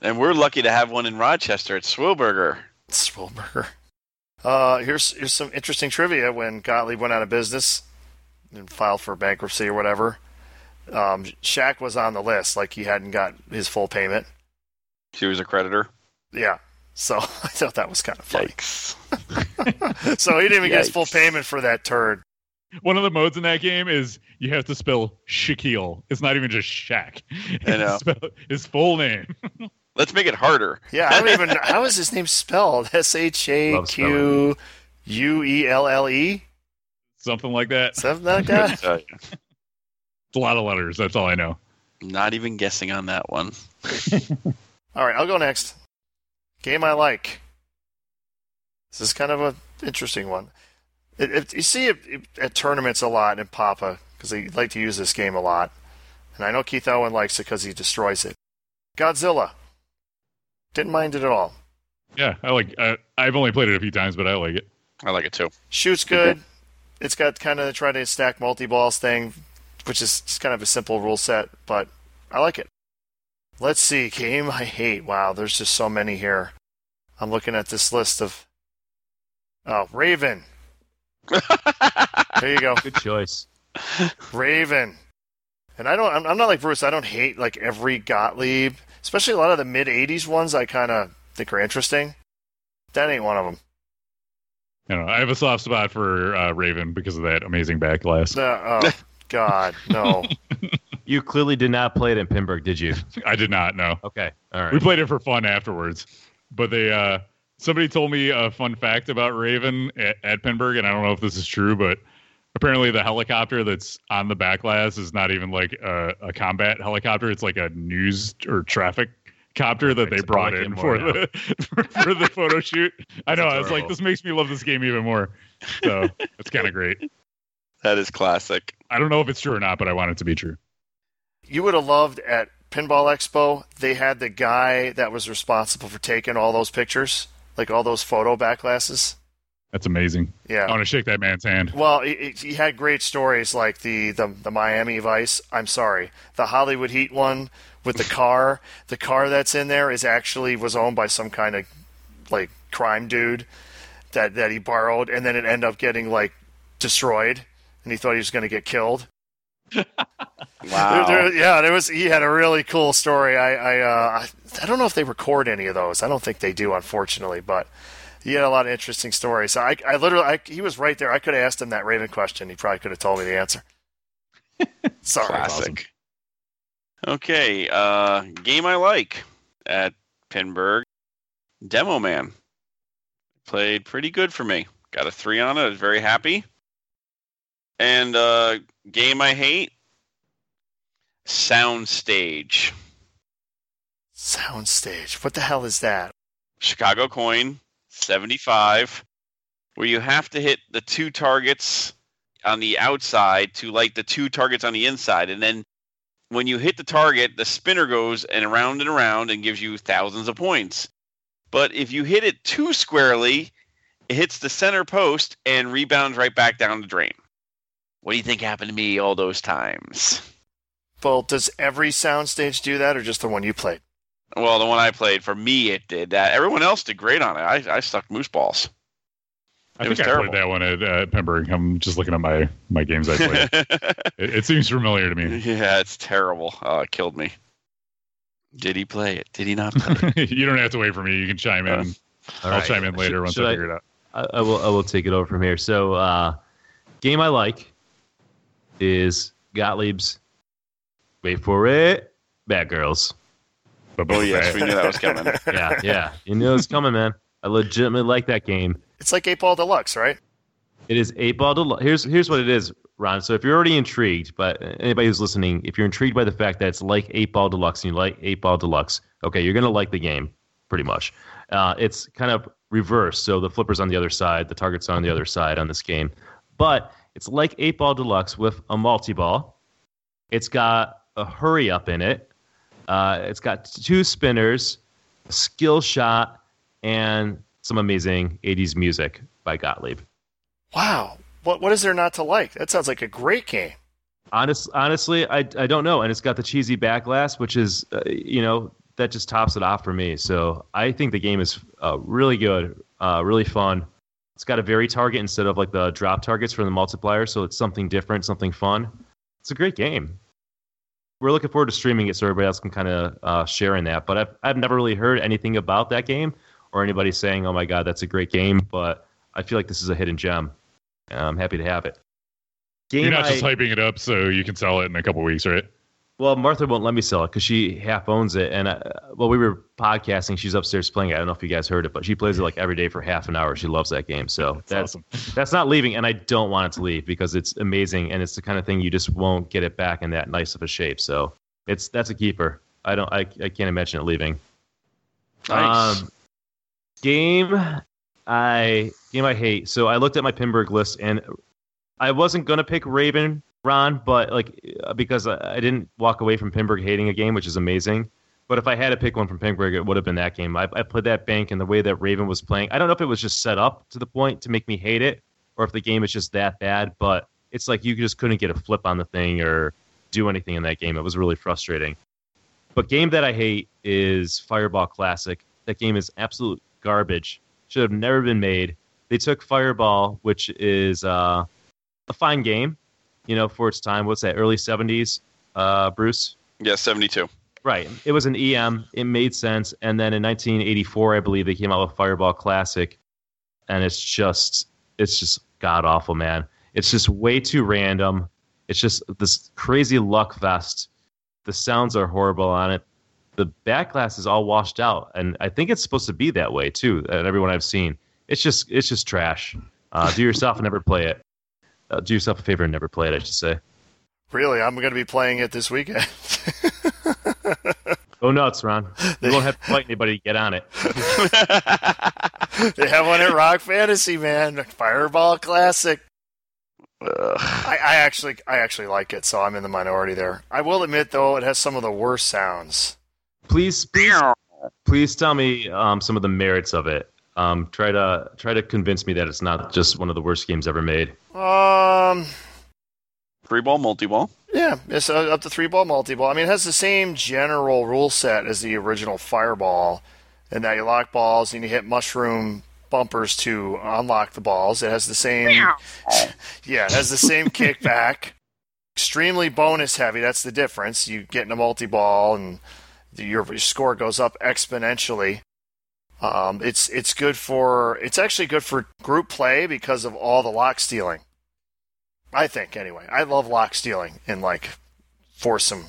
And we're lucky to have one in Rochester at Swilberger. Swilberger. Uh, here's here's some interesting trivia. When Gottlieb went out of business and filed for bankruptcy or whatever, um, Shaq was on the list. Like he hadn't got his full payment. She was a creditor. Yeah. So *laughs* I thought that was kind of funny. Yikes. *laughs* So he didn't even get his full payment for that turd. One of the modes in that game is you have to spell Shaquille. It's not even just Shaq. I *laughs* know. Spell his full name. Let's make it harder. Yeah, I don't even. how is his name spelled? S H A Love Q U E L L E. Something like that. Something like that. Tell you. It's a lot of letters. That's all I know. Not even guessing on that one. *laughs* All right, I'll go next. Game I like. This is kind of an interesting one. It, it, you see it, it at tournaments a lot in Papa because they like to use this game a lot, and I know Keith Elwin likes it because he destroys it. Godzilla. Didn't mind it at all. Yeah, I like. I, I've only played it a few times, but I like it. I like it too. Shoots good. It's got kind of the try to stack multi balls thing, which is just kind of a simple rule set, but I like it. Let's see, game I hate. Wow, there's just so many here. I'm looking at this list of. Oh, Raven. There you go, *laughs* Good choice. Raven. And I don't. I'm, I'm not like Bruce. I don't hate like every Gottlieb, especially a lot of the mid '80s ones. I kind of think are interesting. That ain't one of them. You know, I have a soft spot for uh, Raven because of that amazing back glass. *laughs* oh God, no. *laughs* You clearly did not play it in Pinburgh, did you? I did not know. Okay. All right. We played it for fun afterwards, but they uh, somebody told me a fun fact about Raven at, at Pinburgh, and I don't know if this is true, but apparently the helicopter that's on the back glass is not even like a, a combat helicopter. It's like a news or traffic copter that they brought in more for the for, *laughs* for the photo shoot. I know. I was like, this makes me love this game even more. So it's kind of great. That is classic. I don't know if it's true or not, but I want it to be true. You would have loved at Pinball Expo, they had the guy that was responsible for taking all those pictures, like all those photo backglasses. That's amazing. Yeah. I want to shake that man's hand. Well, he, he had great stories like the, the the Miami Vice. I'm sorry, the Hollywood Heat one with the car. *laughs* The car that's in there is actually was owned by some kind of like crime dude that that he borrowed, and then it ended up getting like destroyed, and he thought he was going to get killed. *laughs* Wow. There- there- yeah, there was. He had a really cool story. I I, uh, I I don't know if they record any of those. I don't think they do, unfortunately. But he had a lot of interesting stories. So I I literally I, he was right there. I could have asked him that Raven question. He probably could have told me the answer. *laughs* Sorry. Classic. Okay, uh, game I like at Pinburgh, Demo Man. Played pretty good for me. Got a three on it. I was very happy. And uh, game I hate, Soundstage. Soundstage. What the hell is that? Chicago coin, 75, where you have to hit the two targets on the outside to light the two targets on the inside. And then when you hit the target, the spinner goes and around and around and gives you thousands of points. But if you hit it too squarely, it hits the center post and rebounds right back down the drain. What do you think happened to me all those times? Well, does every soundstage do that, or just the one you played? Well, the one I played, for me, it did that. Everyone else did great on it. I, I stuck moose balls. I It think was I terrible. played that one at uh, Pinburgh. I'm just looking at my my games I played. *laughs* it, it seems familiar to me. Yeah, it's terrible. Oh, it killed me. Did he play it? Did he not play it? *laughs* you don't have to wait for me. You can chime in. Uh, I'll right. chime in later Should- once should I I- figure it out. I, I will. I will take it over from here. So, uh, game I like is Gottlieb's. Wait for it, Bad Girls. But oh, yes, we knew that was coming. *laughs* Yeah, yeah. You knew it was coming, man. I legitimately like that game. It's like Eight Ball Deluxe, right? It is eight ball deluxe. Here's here's what it is, Ron. So if you're already intrigued, but anybody who's listening, if you're intrigued by the fact that it's like eight ball deluxe and you like eight ball deluxe, okay, you're gonna like the game pretty much. Uh, it's kind of reverse. So the flipper's on the other side, the target's on the other side on this game, but it's like eight ball deluxe with a multi ball. It's got a hurry up in it. Uh, it's got two spinners, a skill shot, and some amazing 80s music by Gottlieb. Wow. What what is there not to like? That sounds like a great game. Honest, honestly, I, I don't know. And it's got the cheesy backglass, which is, uh, you know, that just tops it off for me. So I think the game is uh, really good, uh, really fun. It's got a vari-target instead of like the drop targets for the multiplier. So it's something different, something fun. It's a great game. We're looking forward to streaming it so everybody else can kind of uh, share in that. But I've, I've never really heard anything about that game or anybody saying, oh my God, that's a great game. But I feel like this is a hidden gem. I'm happy to have it. Game You're not just hyping it up so you can sell it in a couple weeks, right? Well, Martha won't let me sell it because she half owns it. And uh, well, we were podcasting. She's upstairs playing it. I don't know if you guys heard it, but she plays it like every day for half an hour. She loves that game. So that's awesome. *laughs* that's not leaving, and I don't want it to leave because it's amazing and it's the kind of thing you just won't get it back in that nice of a shape. So it's that's a keeper. I don't. I, I can't imagine it leaving. Nice. Um, game I game I hate. So I looked at my Pinburgh list and I wasn't gonna pick Raven Ron, but like uh, because I, didn't walk away from Pinburgh hating a game, which is amazing. But if I had to pick one from Pinburgh, it would have been that game. I, I played that bank and the way that Raven was playing. I don't know if it was just set up to the point to make me hate it, or if the game is just that bad. But it's like you just couldn't get a flip on the thing or do anything in that game. It was really frustrating. But game that I hate is Fireball Classic. That game is absolute garbage. Should have never been made. They took Fireball, which is uh, a fine game, you know, for its time. What's that? Early '70s, uh, Bruce. Yeah, 72. Right. It was an EM. It made sense. And then in 1984, I believe they came out with Fireball Classic, and it's just it's just god awful, man. It's just way too random. It's just this crazy luck fest. The sounds are horrible on it. The backglass is all washed out, and I think it's supposed to be that way too. And everyone I've seen, it's just it's just trash. Uh, do yourself and never play it. Uh, do yourself a favor and never play it. I should say. Really, I'm going to be playing it this weekend. *laughs* Go nuts, Ron. You won't have to fight anybody to get on it. they have one at Rock Fantasy, man. Fireball Classic. I, I actually, I actually like it, so I'm in the minority there. I will admit, though, it has some of the worst sounds. Please, please, please tell me um, some of the merits of it. Um, try to try to convince me that it's not just one of the worst games ever made. Um, Free ball, multi ball. yeah, it's uh, up to three ball multi ball. I mean, it has the same general rule set as the original Fireball, and that you lock balls and you hit mushroom bumpers to unlock the balls. It has the same, *laughs* yeah, it has the same *laughs* kickback. Extremely bonus heavy. That's the difference. You get in a multi ball and your, your score goes up exponentially. Um, it's it's good for it's actually good for group play because of all the lock stealing. I think anyway. I love lock stealing and like foursome,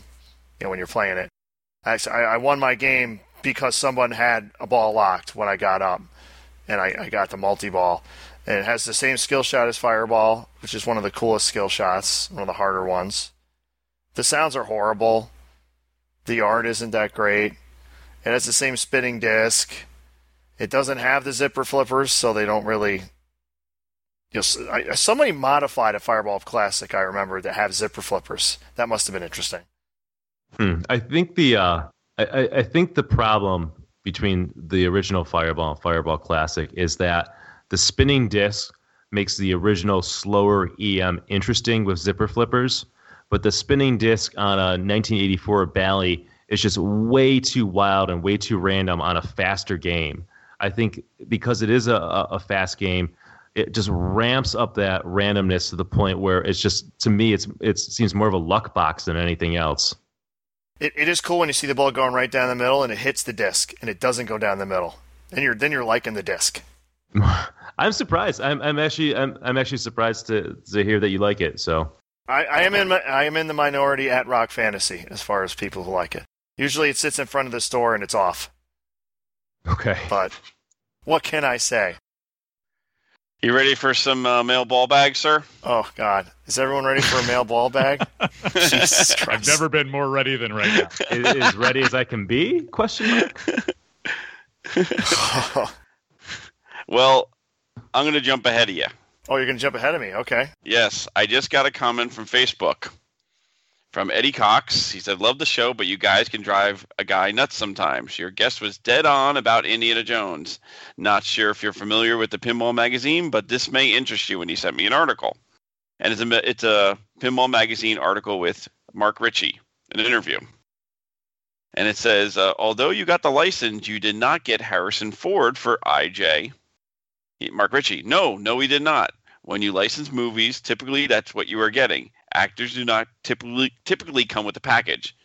you know, when you're playing it. Actually, I, I won my game because someone had a ball locked when I got up, and I, I got the multi ball. And it has the same skill shot as Fireball, which is one of the coolest skill shots, one of the harder ones. The sounds are horrible. The art isn't that great. It has the same spinning disc. It doesn't have the zipper flippers, so they don't really. You know, somebody modified a Fireball Classic. I remember that have zipper flippers. That must have been interesting. Hmm. I think the uh, I I think the problem between the original Fireball and Fireball Classic is that the spinning disc makes the original slower EM interesting with zipper flippers, but the spinning disc on a 1984 Bally is just way too wild and way too random on a faster game. I think because it is a, a fast game, it just ramps up that randomness to the point where it's just to me it's it seems more of a luck box than anything else. It, it is cool when you see the ball going right down the middle and it hits the disc and it doesn't go down the middle. And you're then you're liking the disc. *laughs* I'm surprised. I'm, I'm actually I'm, I'm actually surprised to to hear that you like it. So I, I am in my, I am in the minority at Rock Fantasy as far as people who like it. Usually it sits in front of the store and it's off. Okay. But what can I say? You ready for some uh, mail ball bags, sir? Oh God, is everyone ready for a male ball bag? *laughs* Jesus Christ! I've never been more ready than right now. *laughs* Is, as ready as I can be? Question mark. *laughs* Well, I'm going to jump ahead of you. oh, you're gonna jump ahead of me? Okay. Yes, I just got a comment from Facebook from Eddie Cox. He said, Love the show, but you guys can drive a guy nuts sometimes. Your guest was dead on about Indiana Jones. Not sure if you're familiar with the Pinball Magazine, but this may interest you when he sent me an article. And it's a, it's a Pinball Magazine article with Mark Ritchie, an interview. And it says, uh, although you got the license, you did not get Harrison Ford for IJ. Mark Ritchie, no, no, we did not. When you license movies, typically that's what you are getting. Actors do not typically typically come with a package.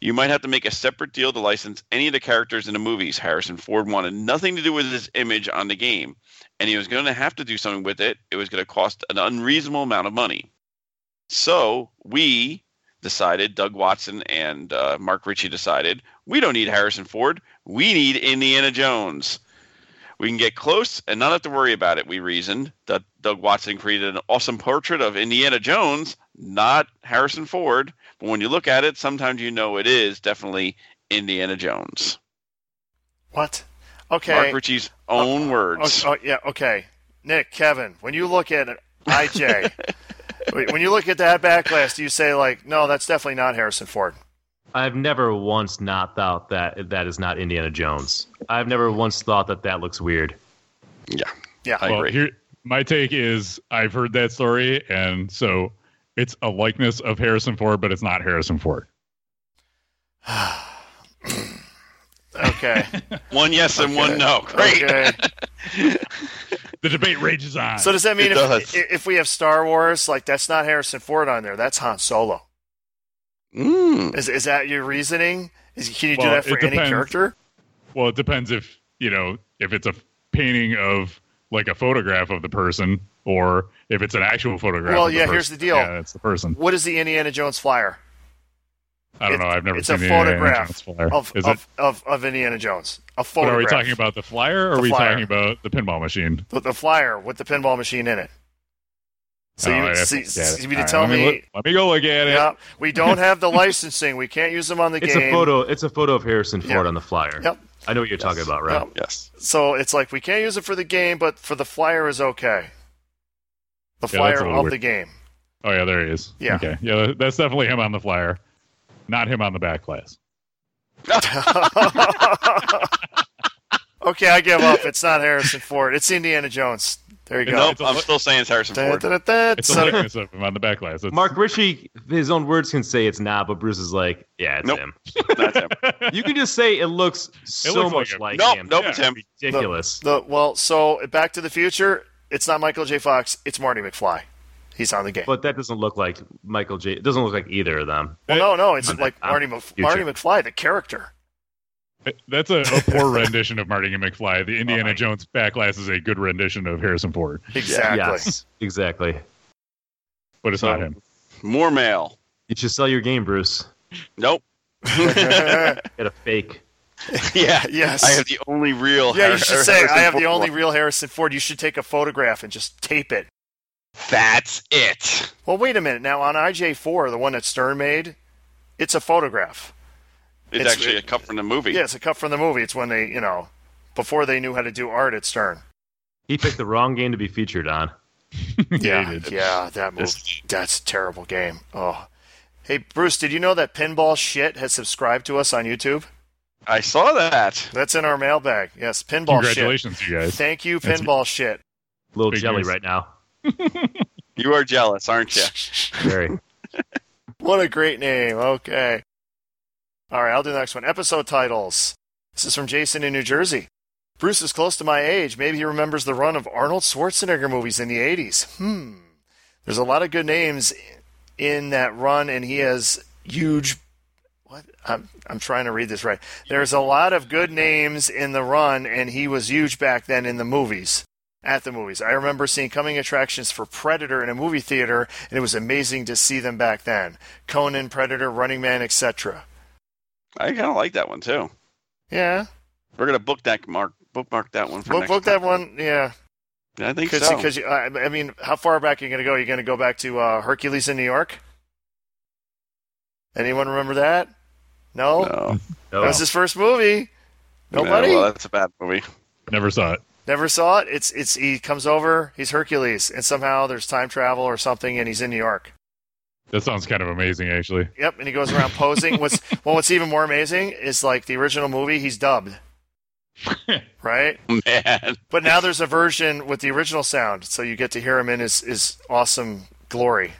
You might have to make a separate deal to license any of the characters in the movies. Harrison Ford wanted nothing to do with his image on the game, and he was going to have to do something with it. It was going to cost an unreasonable amount of money. So we decided, Doug Watson and uh, Mark Ritchie decided, we don't need Harrison Ford. We need Indiana Jones. We can get close and not have to worry about it, we reasoned. That Doug Watson created an awesome portrait of Indiana Jones, not Harrison Ford. But when you look at it, sometimes you know it is definitely Indiana Jones. What? Okay. Mark Ritchie's own Oh, words. oh, yeah. Okay. Nick, Kevin, when you look at it, IJ, *laughs* when you look at that backglass, do you say like, no, that's definitely not Harrison Ford? I've never once not thought that that is not Indiana Jones. I've never once thought that that looks weird. Yeah, Yeah. I well, agree. here my take is I've heard that story, and so it's a likeness of Harrison Ford, but it's not Harrison Ford. *sighs* Okay. *laughs* one yes and one no. Great. Okay. *laughs* The debate rages on. So does that mean if, does. if we have Star Wars, like that's not Harrison Ford on there, that's Han Solo? Mm. Is is that your reasoning? Is can you do that for any character? well, it depends if you know if it's a painting of like a photograph of the person, or if it's an actual photograph. Well, of the yeah, person. here's the deal. Yeah, it's the person. What is the Indiana Jones flyer I don't It- know. I've never it's seen a the Indiana photograph Jones flyer. of Is of, it? of of Indiana Jones? A But photograph. are we talking about the flyer, or The are we flyer. talking about the pinball machine? the, the flyer with the pinball machine in it? So Oh, you, I to see, look at it. see, you mean All to right, tell let me, look- let me go look at it. yeah, we don't have the licensing. We can't use them on the It's game. a photo. It's a photo of Harrison Ford Yeah. on the flyer. Yep. I know what you're talking about, right? Yep. Yes. So it's like we can't use it for the game, but for the flyer is okay. The Yeah, that's a flyer little of weird. the game. Oh yeah, there he is. Yeah. Okay. Yeah, that's definitely him on the flyer, not him on the back glass. *laughs* okay, I give up. It's not Harrison Ford. It's Indiana Jones. There you go. Nope, it's a I'm still saying it's Harrison Da, Ford. da, da, da. It's a So- likeness of him on the back glass. It's, Mark Ritchie, his own words can say it's not, but Bruce is like, yeah, it's Nope. him. *laughs* That's him. You can just say it looks so looks like much him. like Nope, him. nope, it's him. Ridiculous. The well, so Back to the Future. It's not Michael J. Fox. It's Marty McFly. He's on the game. But that doesn't look like Michael J. It doesn't look like either of them. well, no, no, it's I'm- like I'm Marty, Mc. Marty McFly, the character. That's a, a poor *laughs* rendition of Marty and McFly. The Indiana my- Jones backglass is a good rendition of Harrison Ford, Exactly. Yes, exactly. but it's So- not him. More mail. You should sell your game, Bruce. Nope. *laughs* Get a fake. *laughs* yeah. Yes. I have the only real. yeah, you should say Harrison I have the only real Harrison Ford. You should take a photograph and just tape it. That's it. Well, wait a minute. Now on IJ4, the one that Stern made, it's a photograph. It's, It's- actually a cut from the movie. Yeah, it's a cut from the movie. It's when they, you know, before they knew how to do art at Stern. He picked the wrong game to be featured on. *laughs* Yeah, yeah, that movie. That's a terrible game. Oh, hey Bruce, did you know that Pinball Shit has subscribed to us on YouTube? I saw that. That's in our mailbag. Yes, Pinball Shit. Congratulations, you guys. Thank you, That's- Pinball Shit. A little Big jelly news. right now. You are jealous, aren't you? Very. *laughs* What a great name. Okay. All right, I'll do the next one. Episode titles. This is from Jason in New Jersey. Bruce is close to my age. Maybe he remembers the run of Arnold Schwarzenegger movies in the 80s. Hmm. There's a lot of good names in that run, and he has huge. What? I'm, I'm trying to read this right. There's a lot of good names in the run, and he was huge back then in the movies. At the movies. I remember seeing coming attractions for Predator in a movie theater, and it was amazing to see them back then. Conan, Predator, Running Man, etc. I kind of like that one too. Yeah. We're gonna book that mark, bookmark that one for Book, next book that one. Yeah. I think Because, so. because I, I mean, how far back are you going to go? Are You're going to go back to uh, Hercules in New York? Anyone remember that? No? no. That was his first movie. Nobody? No, well, that's a bad movie. Never saw it. Never saw it. It's it's he comes over, he's Hercules, and somehow there's time travel or something, and he's in New York. That sounds kind of amazing, actually. Yep, and he goes around posing. What's *laughs* well, what's even more amazing is like the original movie, he's dubbed, *laughs* right? Man, But now there's a version with the original sound, so you get to hear him in his his awesome glory.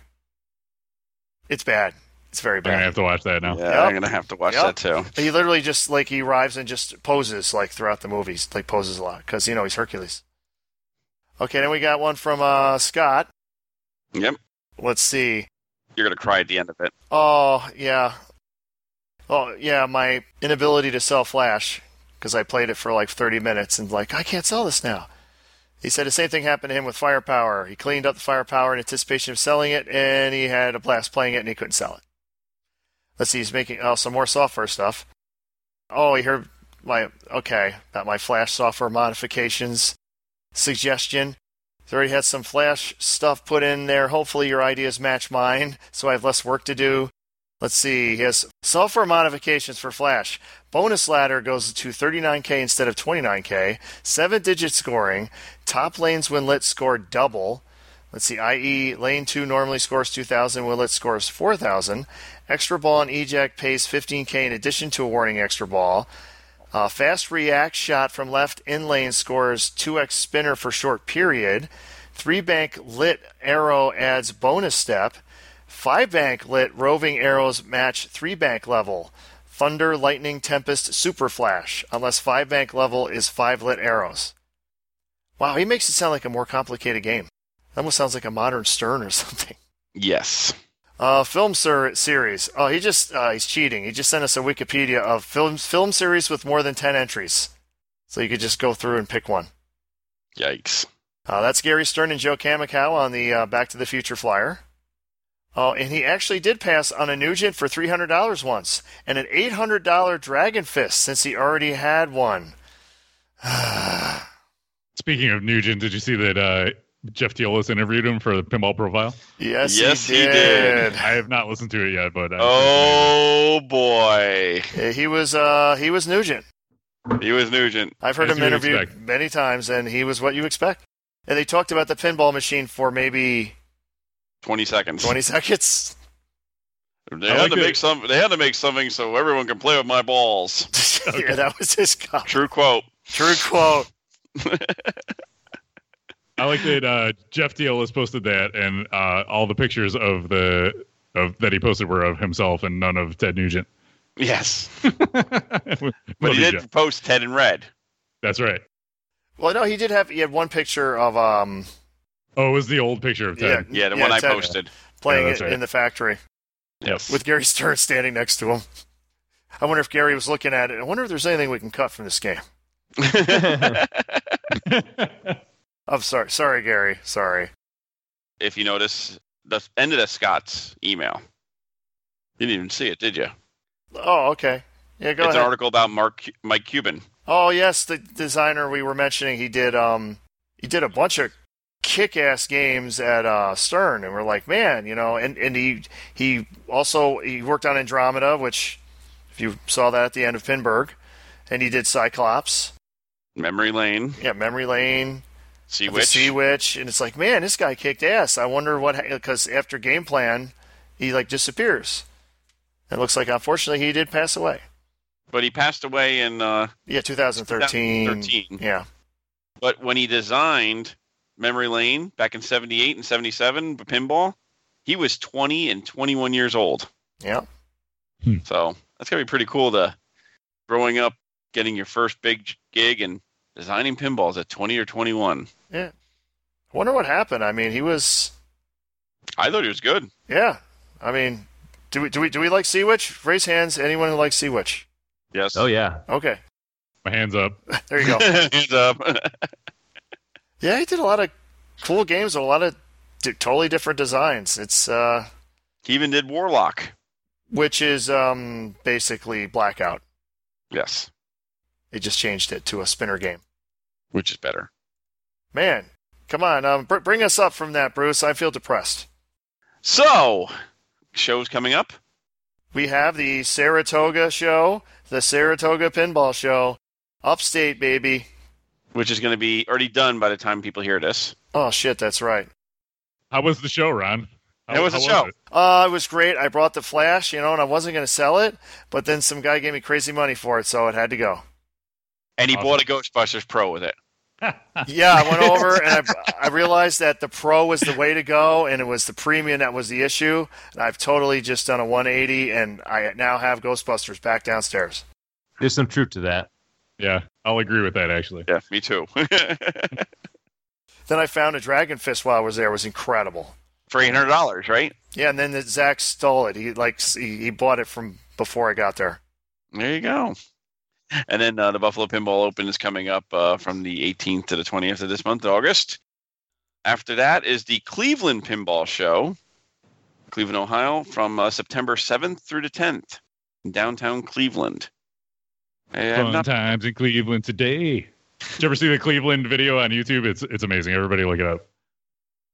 It's bad. It's very bad. I'm gonna have to watch that now. yeah, Yep. I'm gonna have to watch Yep. that too. He literally just like he arrives and just poses like throughout the movies, like poses a lot because you know he's Hercules. Okay, then we got one from uh, Scott. Yep, Let's see. You're gonna cry at the end of it. Oh yeah. Oh yeah, my inability to sell Flash because I played it for like 30 minutes and like I can't sell this now. He said the same thing happened to him with Firepower. He cleaned up the Firepower in anticipation of selling it, and he had a blast playing it, and he couldn't sell it. Let's see, he's making oh some more software stuff. Oh, he heard my okay about my Flash software modifications suggestion. He's already had some Flash stuff put in there. Hopefully, your ideas match mine, so I have less work to do. Let's see. He has software modifications for Flash. Bonus ladder goes to 39k instead of 29k. Seven digit scoring. Top lanes when lit score double. Let's see, i.e., lane 2 normally scores 2,000, when lit scores 4,000. Extra ball and eject pays 15k in addition to a warning extra ball. Uh, fast react shot from left in lane scores 2x spinner for short period. Three bank lit arrow adds bonus step. Five bank lit roving arrows match three bank level. Thunder, lightning, tempest, super flash, unless five bank level is five lit arrows. Wow, he makes it sound like a more complicated game. That almost sounds like a modern Stern or *laughs* something. Yes. Uh, film ser- series. Oh, he just uh, he's cheating. He just sent us a Wikipedia of film film series with more than ten entries, so you could just go through and pick one. Yikes. Uh, that's Gary Stern and Joe Kaminkow on the uh, Back to the Future flyer. Oh, and he actually did pass on a Nugent for three hundred dollars once, and an eight hundred dollar Dragon Fist since he already had one. *sighs* Speaking of Nugent, did you see that uh, Jeff Teolis interviewed him for the Pinball Profile? Yes, Yes, he he did. did. I have not listened to it yet, but I Oh boy, Yeah, he was uh, he was Nugent. he was Nugent. I've heard As him you interviewed expect. many times, and he was what you expect. And they talked about the pinball machine for maybe Twenty seconds. 20 *laughs* seconds. They I had like to it. make some. They had to make something so everyone can play with my balls. *laughs* yeah, that was his comment. True quote. True quote. *laughs* I like that uh, Jeff has posted that, and uh, all the pictures of the of that he posted were of himself and none of Ted Nugent. Yes, but *laughs* *laughs* but he did post Ted in red. That's right. Well, no, he did have. He had one picture of um Oh, it was the old picture of Ted. Yeah, the Yeah, one I Ted- posted. playing Yeah, it right. in the factory Yes. with Gary Stern standing next to him. I wonder if Gary was looking at it. I wonder if there's anything we can cut from this game. *laughs* I'm sorry, sorry, Gary. Sorry. if you notice, the end of the Scott's email. You didn't even see it, did you? Oh, okay. Yeah, go it's ahead. an article about Mark Mike Kubin. Oh yes, the designer we were mentioning, he did um he did a bunch of kick-ass games at uh, Stern, and we're like, man, you know, and and he he also he worked on Andromeda, which if you saw that at the end of Pinburgh, and he did Cyclops, Memory Lane, yeah, Memory Lane, Sea Witch. Sea Witch, and it's like, man, this guy kicked ass. I wonder what because after Game Plan, he like disappears. It looks like unfortunately he did pass away. But he passed away in. Uh, Yeah, 2013. 2013. Yeah. but when he designed Memory Lane back in '78 and '77, pinball, he was 20 and 21 years old. Yeah. So that's gonna be pretty cool to growing up, getting your first big gig, and designing pinballs at 20 or 21. I wonder what happened. I mean, he was I thought he was good. Yeah, I mean, do we do we do we like Sea Witch? Raise hands. Anyone who likes Sea Witch? Yes. Oh yeah. Okay, My hands up. *laughs* there you go. *laughs* Hands up. *laughs* yeah, he did a lot of cool games, and a lot of d- totally different designs. It's uh, he even did Warlock. which is um basically Blackout. Yes, They just changed it to a spinner game. which is better. Man, come on, um, br- bring us up from that, Bruce. I feel depressed. So, shows coming up. We have the Saratoga show, the Saratoga Pinball Show, upstate, baby. which is going to be already done by the time people hear this. Oh shit, that's right. How was the show, Ron? How, How was a show? it? Uh, it was great. I brought the Flash, you know, and I wasn't going to sell it, but then some guy gave me crazy money for it, so it had to go. And he Awesome. bought a Ghostbusters Pro with it. *laughs* Yeah, I went over and I, I realized that the Pro was the way to go, and it was the premium that was the issue. And I've totally just done a 180, and I now have Ghostbusters back downstairs. There's some truth to that. Yeah, I'll agree with that actually. Yeah, me too. *laughs* Then I found a Dragon Fist while I was there. It was incredible. For eight hundred dollars, right? Yeah, and then the, Zach stole it. He like he, he bought it from before I got there. There you go. And then uh, the Buffalo Pinball Open is coming up uh, from the 18th to the 20th of this month, August. After that is the Cleveland Pinball Show, Cleveland, Ohio, from uh, September 7th through the 10th in downtown Cleveland. I have Fun not- times in Cleveland today. Did you ever see the Cleveland video on YouTube? It's it's amazing. Everybody look it up.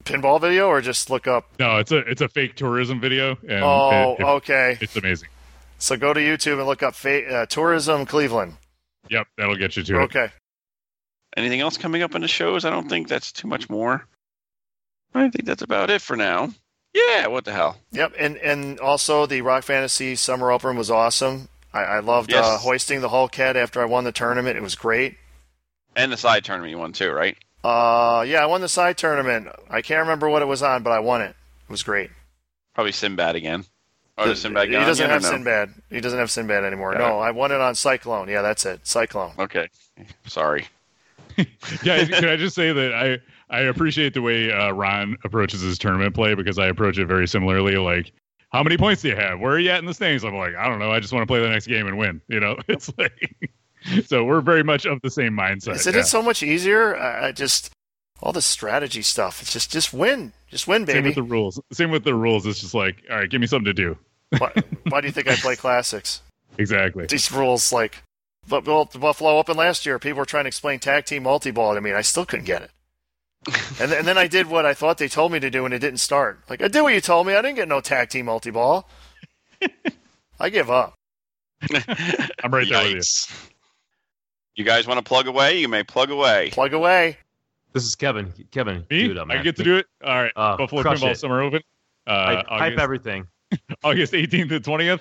Pinball video, or just look up. No, it's a it's a fake tourism video, and Oh, it- it- okay. it's amazing. So go to YouTube and look up fa- uh, tourism Cleveland. Yep, that'll get you to it. Okay. Anything else coming up in the shows? I don't think that's too much more. I think that's about it for now. Yeah, what the hell? Yep, and and also the Rock Fantasy Summer Open was awesome. I, I loved uh, hoisting the Hulk head after I won the tournament. It was great. And the side tournament you won too, right? Uh, yeah, I won the side tournament. I can't remember what it was on, but I won it. It was great. Probably Sinbad again. Oh, does Sinbad he go doesn't yet have no? Sinbad. He doesn't have Sinbad anymore. Got No, I won it on Cyclone. Yeah, that's it. Cyclone. Okay, sorry. *laughs* yeah, can I just say that I I appreciate the way uh, Ron approaches his tournament play because I approach it very similarly. Like, how many points do you have? Where are you at in the standings? I'm like, I don't know. I just want to play the next game and win. You know, *laughs* it's like *laughs* so we're very much of the same mindset. Isn't yeah. it so much easier? I, I just all the strategy stuff. It's just just win, just win, baby. Same with the rules. Same with the rules. It's just like, all right, give me something to do. Why, why do you think I play *laughs* classics? Exactly. These rules, like, but well, the Buffalo Open last year, people were trying to explain tag team multi-ball to me, and I still couldn't get it. *laughs* And, th- and then I did what I thought they told me to do, and it didn't start. Like I did what you told me. I didn't get no tag team multi ball. I give up. *laughs* I'm right there with you. You guys want to plug away? You may plug away. Plug away. This is Kevin. Kevin, Me? do it up, I get to do it. All right. Uh, Buffalo crush Pinball it. Summer Open. Uh, Hype, hype everything. *laughs* August 18th and 20th.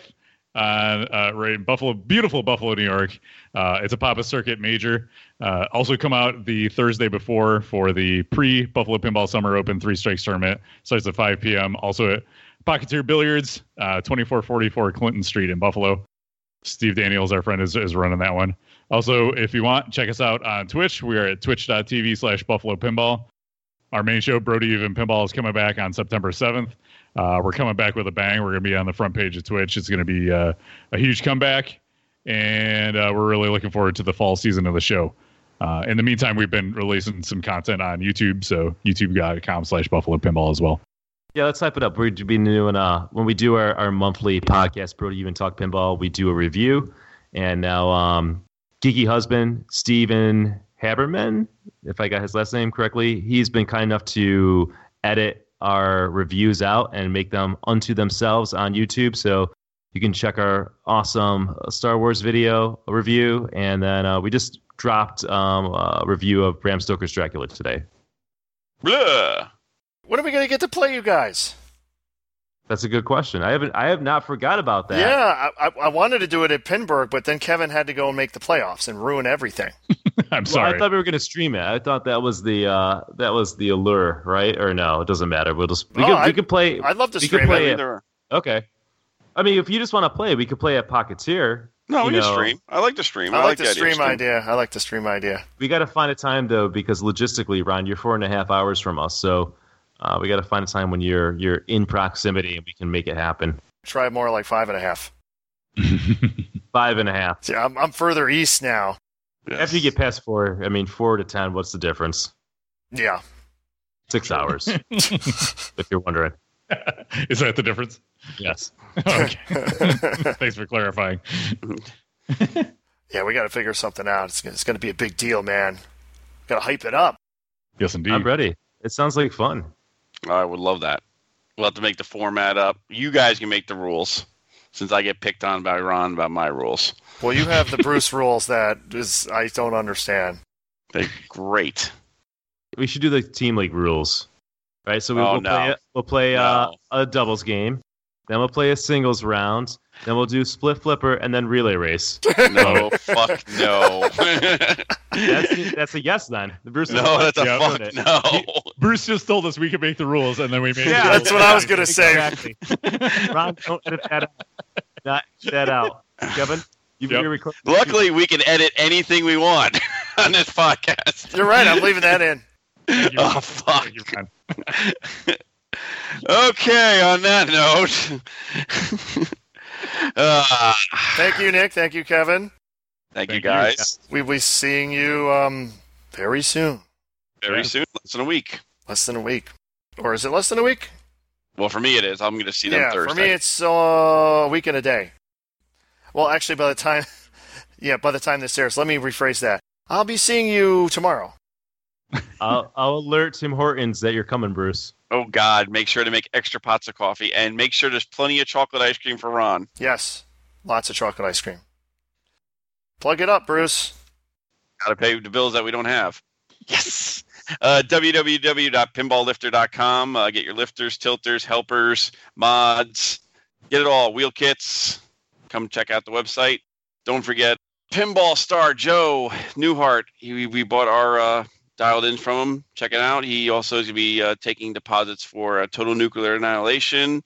Uh, uh, right in Buffalo, beautiful Buffalo, New York. Uh, it's a Papa Circuit major. Uh, also come out the Thursday before for the pre Buffalo Pinball Summer Open Three Strikes tournament. Starts at 5 p.m. Also at Pocketeer Billiards, uh, 2444 Clinton Street in Buffalo. Steve Daniels, our friend, is, is running that one. Also, if you want, check us out on Twitch. We are at twitch.tv slash Buffalo Pinball. Our main show, Bro Do You Even Pinball, is coming back on September 7th. Uh, we're coming back with a bang. We're going to be on the front page of Twitch. It's going to be uh, a huge comeback, and uh, we're really looking forward to the fall season of the show. Uh, in the meantime, we've been releasing some content on YouTube, so youtube.com slash Buffalo Pinball as well. Yeah, let's hype it up. We're be doing uh when we do our, our monthly podcast, Bro Do You Even Talk Pinball, we do a review. And now um Geeky Husband, Steven Haberman, if I got his last name correctly, he's been kind enough to edit our reviews out and make them unto themselves on YouTube. So you can check our awesome Star Wars video review. And then uh, we just dropped um, a review of Bram Stoker's Dracula today. Blah. When are we going to get to play you guys? That's a good question. I haven't. I have not forgot about that. Yeah, I, I, I wanted to do it at Pinburgh, but then Kevin had to go and make the playoffs and ruin everything. *laughs* I'm Well, sorry. I thought we were going to stream it. I thought that was the uh, that was the allure, right? Or no, it doesn't matter. We'll just we Oh, could I- we could play. I'd love to stream play it. it. Either- Okay. I mean, if you just want to play, we could play at Pocketeer. No, You we can know. stream. I like to stream. I, I like the idea of stream idea. I like the stream idea. We got to find a time though, because logistically, Ron, you're four and a half hours from us, so uh, we got to find a time when you're you're in proximity and we can make it happen. Try more like five and a half. *laughs* Five and a half. See, I'm, I'm further east now. Yes. After you get past four, I mean, four to ten, what's the difference? Yeah. Six hours, *laughs* if you're wondering. *laughs* Is that the difference? Yes. okay. Thanks for clarifying. yeah, we got to figure something out. It's, it's going to be a big deal, man. Got to hype it up. Yes, indeed. I'm ready. It sounds like fun. I would love that. We'll have to make the format up. You guys can make the rules, since I get picked on by Ron about my rules. Well, you have the Bruce rules that is I don't understand. They're great. We should do the team league rules, right? So we, Oh, we'll no. play we'll play uh, a doubles game, then we'll play a singles round, then we'll do split flipper, and then relay race. *laughs* No, fuck no. That's that's a yes then. Bruce no, that's a Yeah, fuck it. no. Bruce just told us we could make the rules, and then we made. Yeah, the That's rules. what I was going to say. Exactly. Ron, don't edit that out. Not that out. Kevin, you Yep. you're recording. Luckily, we can edit anything we want *laughs* on this podcast. You're right. I'm leaving that in. You. Oh fuck. Thank you, Ron. *laughs* Okay, on that note. Uh, Thank you, Nick. Thank you, Kevin. thank, you Thank you. guys. We'll be seeing you um, very soon. Very Yeah. soon, less than a week. Less than a week. Or is it less than a week? Well, for me it is. I'm going to see them yeah, Thursday. for me it's uh, a week and a day. Well, actually, by the time, *laughs* yeah, by the time this airs, let me rephrase that. I'll be seeing you tomorrow. *laughs* I'll, I'll alert Tim Hortons that you're coming, Bruce. Oh God, make sure to make extra pots of coffee and make sure there's plenty of chocolate ice cream for Ron. Yes, lots of chocolate ice cream. Plug it up, Bruce. Got to pay the bills that we don't have. Yes. Uh, www.pinballlifter.com. Uh, get your lifters, tilters, helpers, mods. Get it all. Wheel kits. Come check out the website. Don't forget Pinball Star Joe Newhart. He, we bought our uh, dialed in from him. Check it out. He also is going to be uh, taking deposits for uh, Total Nuclear Annihilation.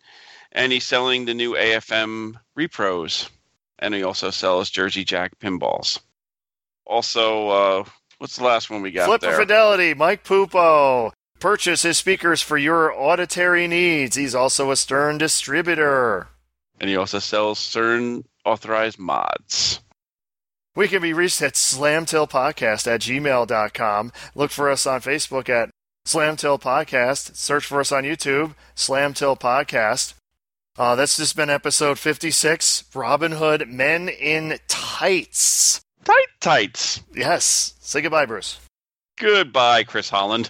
And he's selling the new AFM repros. And he also sells Jersey Jack pinballs. Also, uh, what's the last one we got Flip there? Fidelity, Mike Pupo. Purchase his speakers for your auditory needs. He's also a Stern distributor. and he also sells certain authorized mods. We can be reached at slamtiltpodcast at gmail.com. Look for us on Facebook at Slamtilt Podcast. Search for us on YouTube, Slamtilt Podcast. Uh, that's just been episode 56 Robin Hood Men in Tights. Tight tights. Yes. Say goodbye, Bruce. Goodbye, Chris Holland.